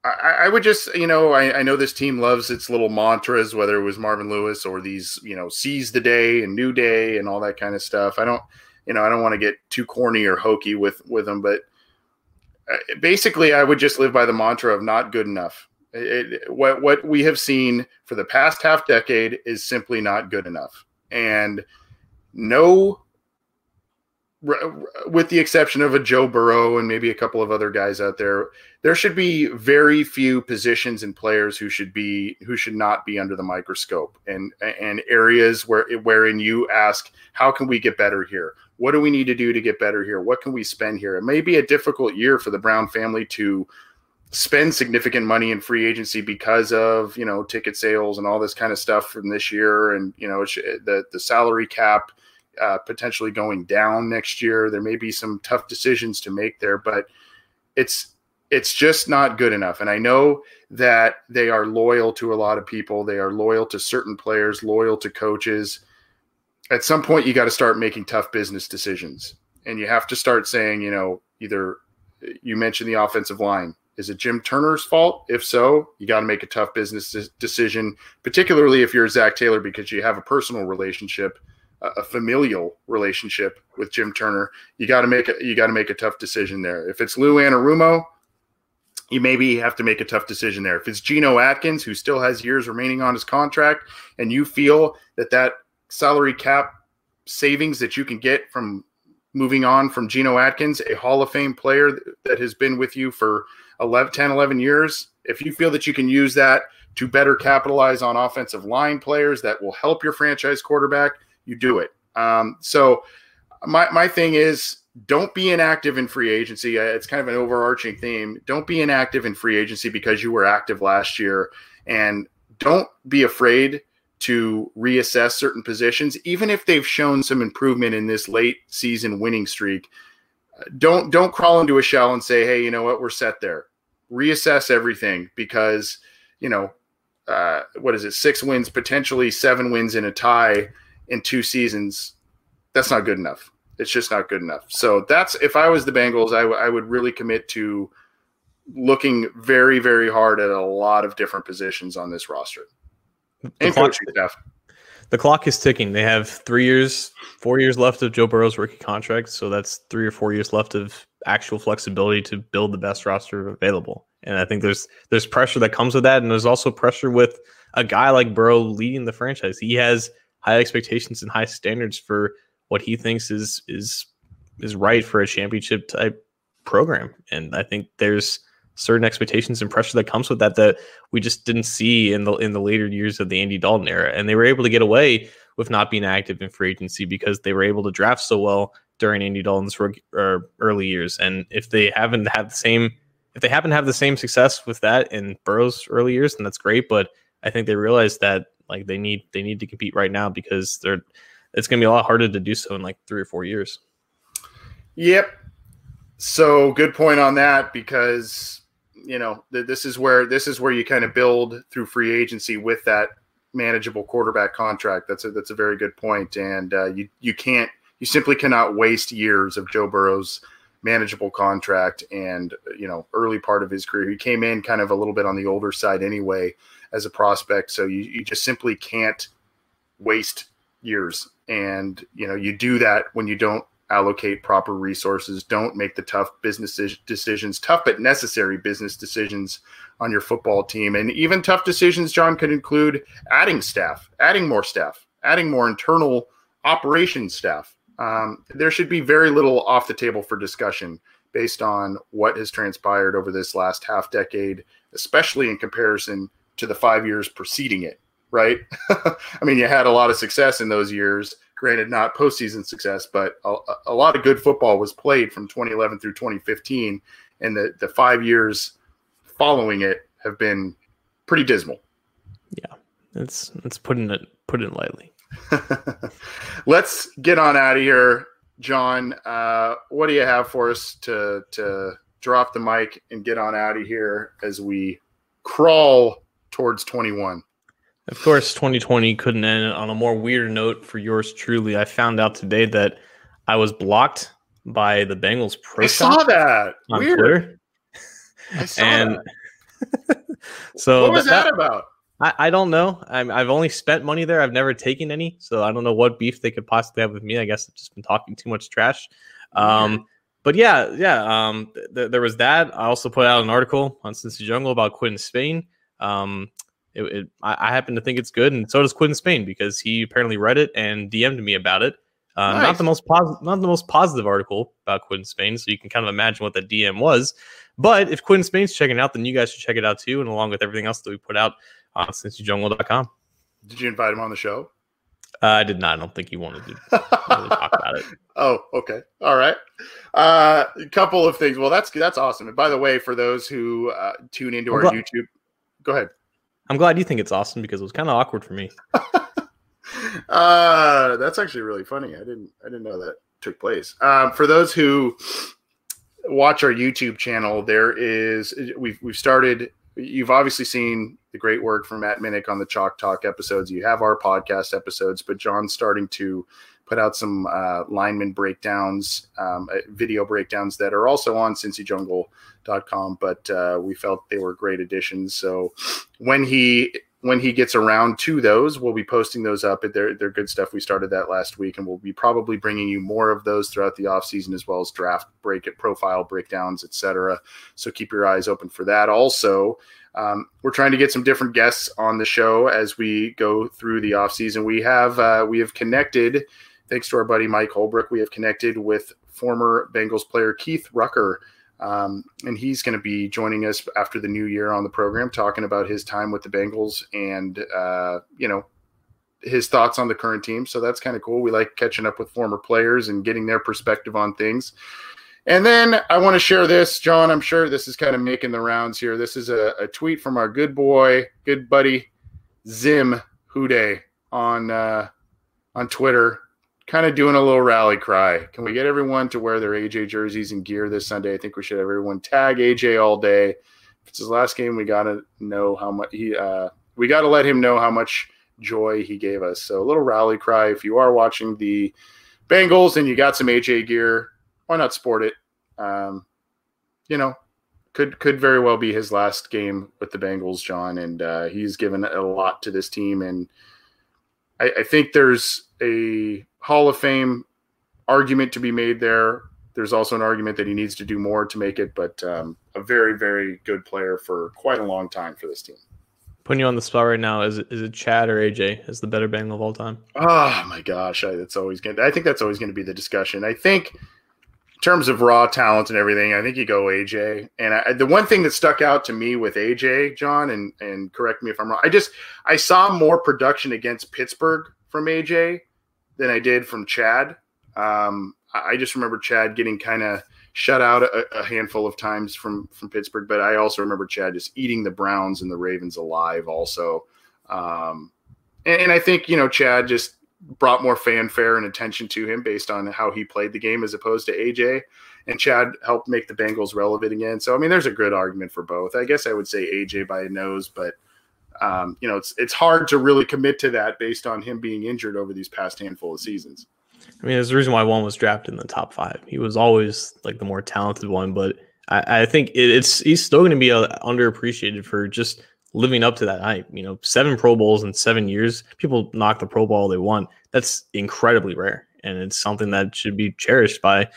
I, I, would just, you know, I, I, know this team loves its little mantras, whether it was Marvin Lewis or these, you know, seize the day and new day and all that kind of stuff. I don't, you know, I don't want to get too corny or hokey with with them, but uh, basically, I would just live by the mantra of not good enough. It, what what we have seen for the past half decade is simply not good enough, and no, with the exception of a Joe Burrow and maybe a couple of other guys out there, there should be very few positions and players who should be who should not be under the microscope, and and areas where wherein you ask, how can we get better here? What do we need to do to get better here? What can we spend here? It may be a difficult year for the Brown family to spend significant money in free agency because of you know ticket sales and all this kind of stuff from this year, and you know the the salary cap uh, potentially going down next year. There may be some tough decisions to make there, but it's it's just not good enough. And I know that they are loyal to a lot of people. They are loyal to certain players, loyal to coaches at some point you got to start making tough business decisions. And you have to start saying you know either you mentioned the offensive line. Is it jim turner's fault? If so you got to make a tough business decision particularly if you're zac taylor because you have a personal relationship a familial relationship with jim turner. You got to make a you got to make a tough decision there. If it's lou anarumo you maybe have to make a tough decision there. If it's geno atkins who still has years remaining on his contract and you feel that that salary cap savings that you can get from moving on from Geno Atkins, a Hall of Fame player that has been with you for 11, 10, 11 years. If you feel that you can use that to better capitalize on offensive line players that will help your franchise quarterback, you do it. Um, so, my, my thing is don't be inactive in free agency. Uh, it's kind of an overarching theme. Don't be inactive in free agency because you were active last year. And don't be afraid to reassess certain positions, even if they've shown some improvement in this late season winning streak. Don't don't crawl into a shell and say, "Hey, you know what? We're set there." Reassess everything because you know uh, what is it? Six wins, potentially seven wins in a tie in two seasons. That's not good enough. It's just not good enough. So that's if I was the Bengals, I, w- I would really commit to looking very, very hard at a lot of different positions on this roster the clock, the clock is ticking. They have three years, four years left of Joe Burrow's rookie contract. So that's three or four years left of actual flexibility to build the best roster available. And I think there's there's pressure that comes with that, and there's also pressure with a guy like Burrow leading the franchise. He has high expectations and high standards for what he thinks is is is right for a championship type program. And I think there's certain expectations and pressure that comes with that that we just didn't see in the in the later years of the Andy Dalton era. And they were able to get away with not being active in free agency because they were able to draft so well during Andy Dalton's rookie, er, early years. And if they haven't had the same if they happen to have the same success with that in Burrow's early years, then that's great. But I think they realized that Like they need they need to compete right now because they're it's going to be a lot harder to do so in like three or four years. Yep. So good point on that because you know th- this is where this is where you kind of build through free agency with that manageable quarterback contract. That's a that's a very good point, and uh, you you can't you simply cannot waste years of Joe Burrow's manageable contract and you know early part of his career. He came in kind of a little bit on the older side anyway as a prospect, so you, you just simply can't waste years. And you know you do that when you don't allocate proper resources, don't make the tough business decisions, tough but necessary business decisions on your football team. And even tough decisions, John, could include adding staff, adding more staff, adding more internal operations staff. Um, there should be very little off the table for discussion based on what has transpired over this last half decade, especially in comparison to the five years preceding it, right? I mean, you had a lot of success in those years granted not postseason success, but a, a, lot of good football was played from 2011 through 2015, and the the five years following it have been pretty dismal. Yeah, it's it's putting it putting it lightly. Let's get on out of here, John. Uh, what do you have for us to to drop the mic and get on out of here as we crawl towards 21? Of course, 2020 couldn't end on a more weird note for yours truly. I found out today that I was blocked by the Bengals pro. I saw that on weird. Twitter. I saw and that. so what was that, that about? I, I don't know. i have only spent money there. I've never taken any, so I don't know what beef they could possibly have with me. I guess I've just been talking too much trash. Um, but yeah, yeah. Um, th- there was that. I also put out an article on Cincy Jungle about Quinton Spain. Um, it, it, I, I, happen to think it's good, and so does Quinton Spain because he apparently read it and DM'd me about it. Uh, nice. Not the most positive, not the most positive article about Quinton Spain, so you can kind of imagine what the DM was. But if Quinton Spain's checking out, then you guys should check it out too, and along with everything else that we put out on cincyjungle.com. Did you invite him on the show? Uh, I did not. I don't think he wanted to really talk about it. Oh, okay. All right. Uh, a couple of things. Well, that's that's awesome. And by the way, for those who uh, tune into I'm our glad, YouTube, go ahead. I'm glad you think it's awesome because it was kind of awkward for me. uh, that's actually really funny. I didn't I didn't know that took place. Um, for those who watch our YouTube channel, there is we've we've started. You've obviously seen the great work from Matt Minnick on the Chalk Talk episodes. You have our podcast episodes, but John's starting to put out some uh, lineman breakdowns, um, uh, video breakdowns that are also on cincyjungle.com. But uh, we felt they were great additions. So when he when he gets around to those, we'll be posting those up. They're, they're good stuff. We started that last week, and we'll be probably bringing you more of those throughout the off season, as well as draft break it, profile breakdowns, etc. So keep your eyes open for that. Also, um, we're trying to get some different guests on the show as we go through the off season. We have uh, we have connected thanks to our buddy Mike Holbrook, we have connected with former Bengals player Keith Rucker. Um, and he's going to be joining us after the new year on the program, talking about his time with the Bengals and, uh, you know, his thoughts on the current team. So that's kind of cool. We like catching up with former players and getting their perspective on things. And then I want to share this, John. I'm sure this is kind of making the rounds here. This is a, a tweet from our good boy, good buddy, Zim Hude on uh, on Twitter kind of doing a little rally cry. Can we get everyone to wear their AJ jerseys and gear this Sunday? I think we should have everyone tag AJ all day. If it's his last game, we gotta know how much he. Uh, we gotta let him know how much joy he gave us. So a little rally cry. If you are watching the Bengals and you got some AJ gear, why not sport it? Um, you know, could could very well be his last game with the Bengals, John, and uh, he's given a lot to this team, and I, I think there's a Hall of Fame argument to be made there. There's also an argument that he needs to do more to make it, but um, a very, very good player for quite a long time for this team. Putting you on the spot right now, is it, is it Chad or AJ as the better Bengal of all time? Oh my gosh, I, that's always going. I think that's always going to be the discussion. I think in terms of raw talent and everything, I think you go AJ. And I, the one thing that stuck out to me with AJ, John, and and correct me if I'm wrong, I just I saw more production against Pittsburgh from AJ than I did from Chad. Um, I just remember Chad getting kind of shut out a, a, handful of times from from Pittsburgh, but I also remember Chad just eating the Browns and the Ravens alive. Also, um, and, and I think you know Chad just brought more fanfare and attention to him based on how he played the game as opposed to AJ. And Chad helped make the Bengals relevant again. So I mean, there's a good argument for both. I guess I would say AJ by a nose, but um, you know, it's it's hard to really commit to that based on him being injured over these past handful of seasons. I mean, there's a reason why one was drafted in the top five. He was always like the more talented one, but I, I think it, it's he's still going to be uh, underappreciated for just living up to that hype. You know, seven Pro Bowls in seven years. People knock the Pro Bowl they want. That's incredibly rare, and it's something that should be cherished by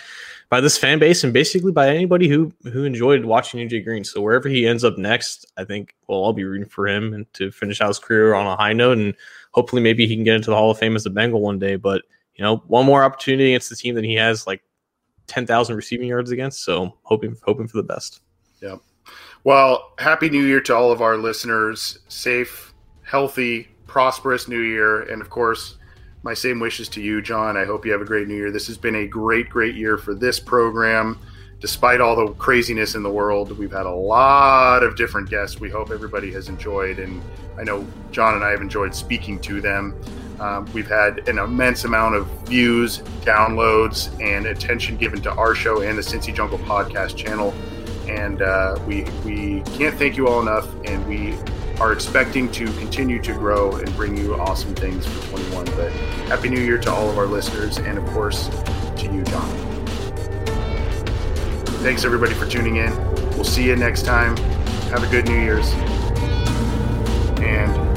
by this fan base and basically by anybody who who enjoyed watching AJ Green. So wherever he ends up next, I think well, I'll be rooting for him and to finish out his career on a high note, and hopefully maybe he can get into the Hall of Fame as a Bengal one day. But you know, one more opportunity against the team that he has like ten thousand receiving yards against. So hoping hoping for the best. Yeah. Well, happy New Year to all of our listeners. Safe, healthy, prosperous New Year, and of course, my same wishes to you, John. I hope you have a great New Year. This has been a great, great year for this program. Despite all the craziness in the world, we've had a lot of different guests. We hope everybody has enjoyed, and I know John and I have enjoyed speaking to them. Um, we've had an immense amount of views, downloads, and attention given to our show and the Cincy Jungle podcast channel and uh, we we can't thank you all enough. And we are expecting to continue to grow and bring you awesome things for 21. But happy New Year to all of our listeners, and of course to you, John. Thanks everybody for tuning in. We'll see you next time. Have a good New Year's, and.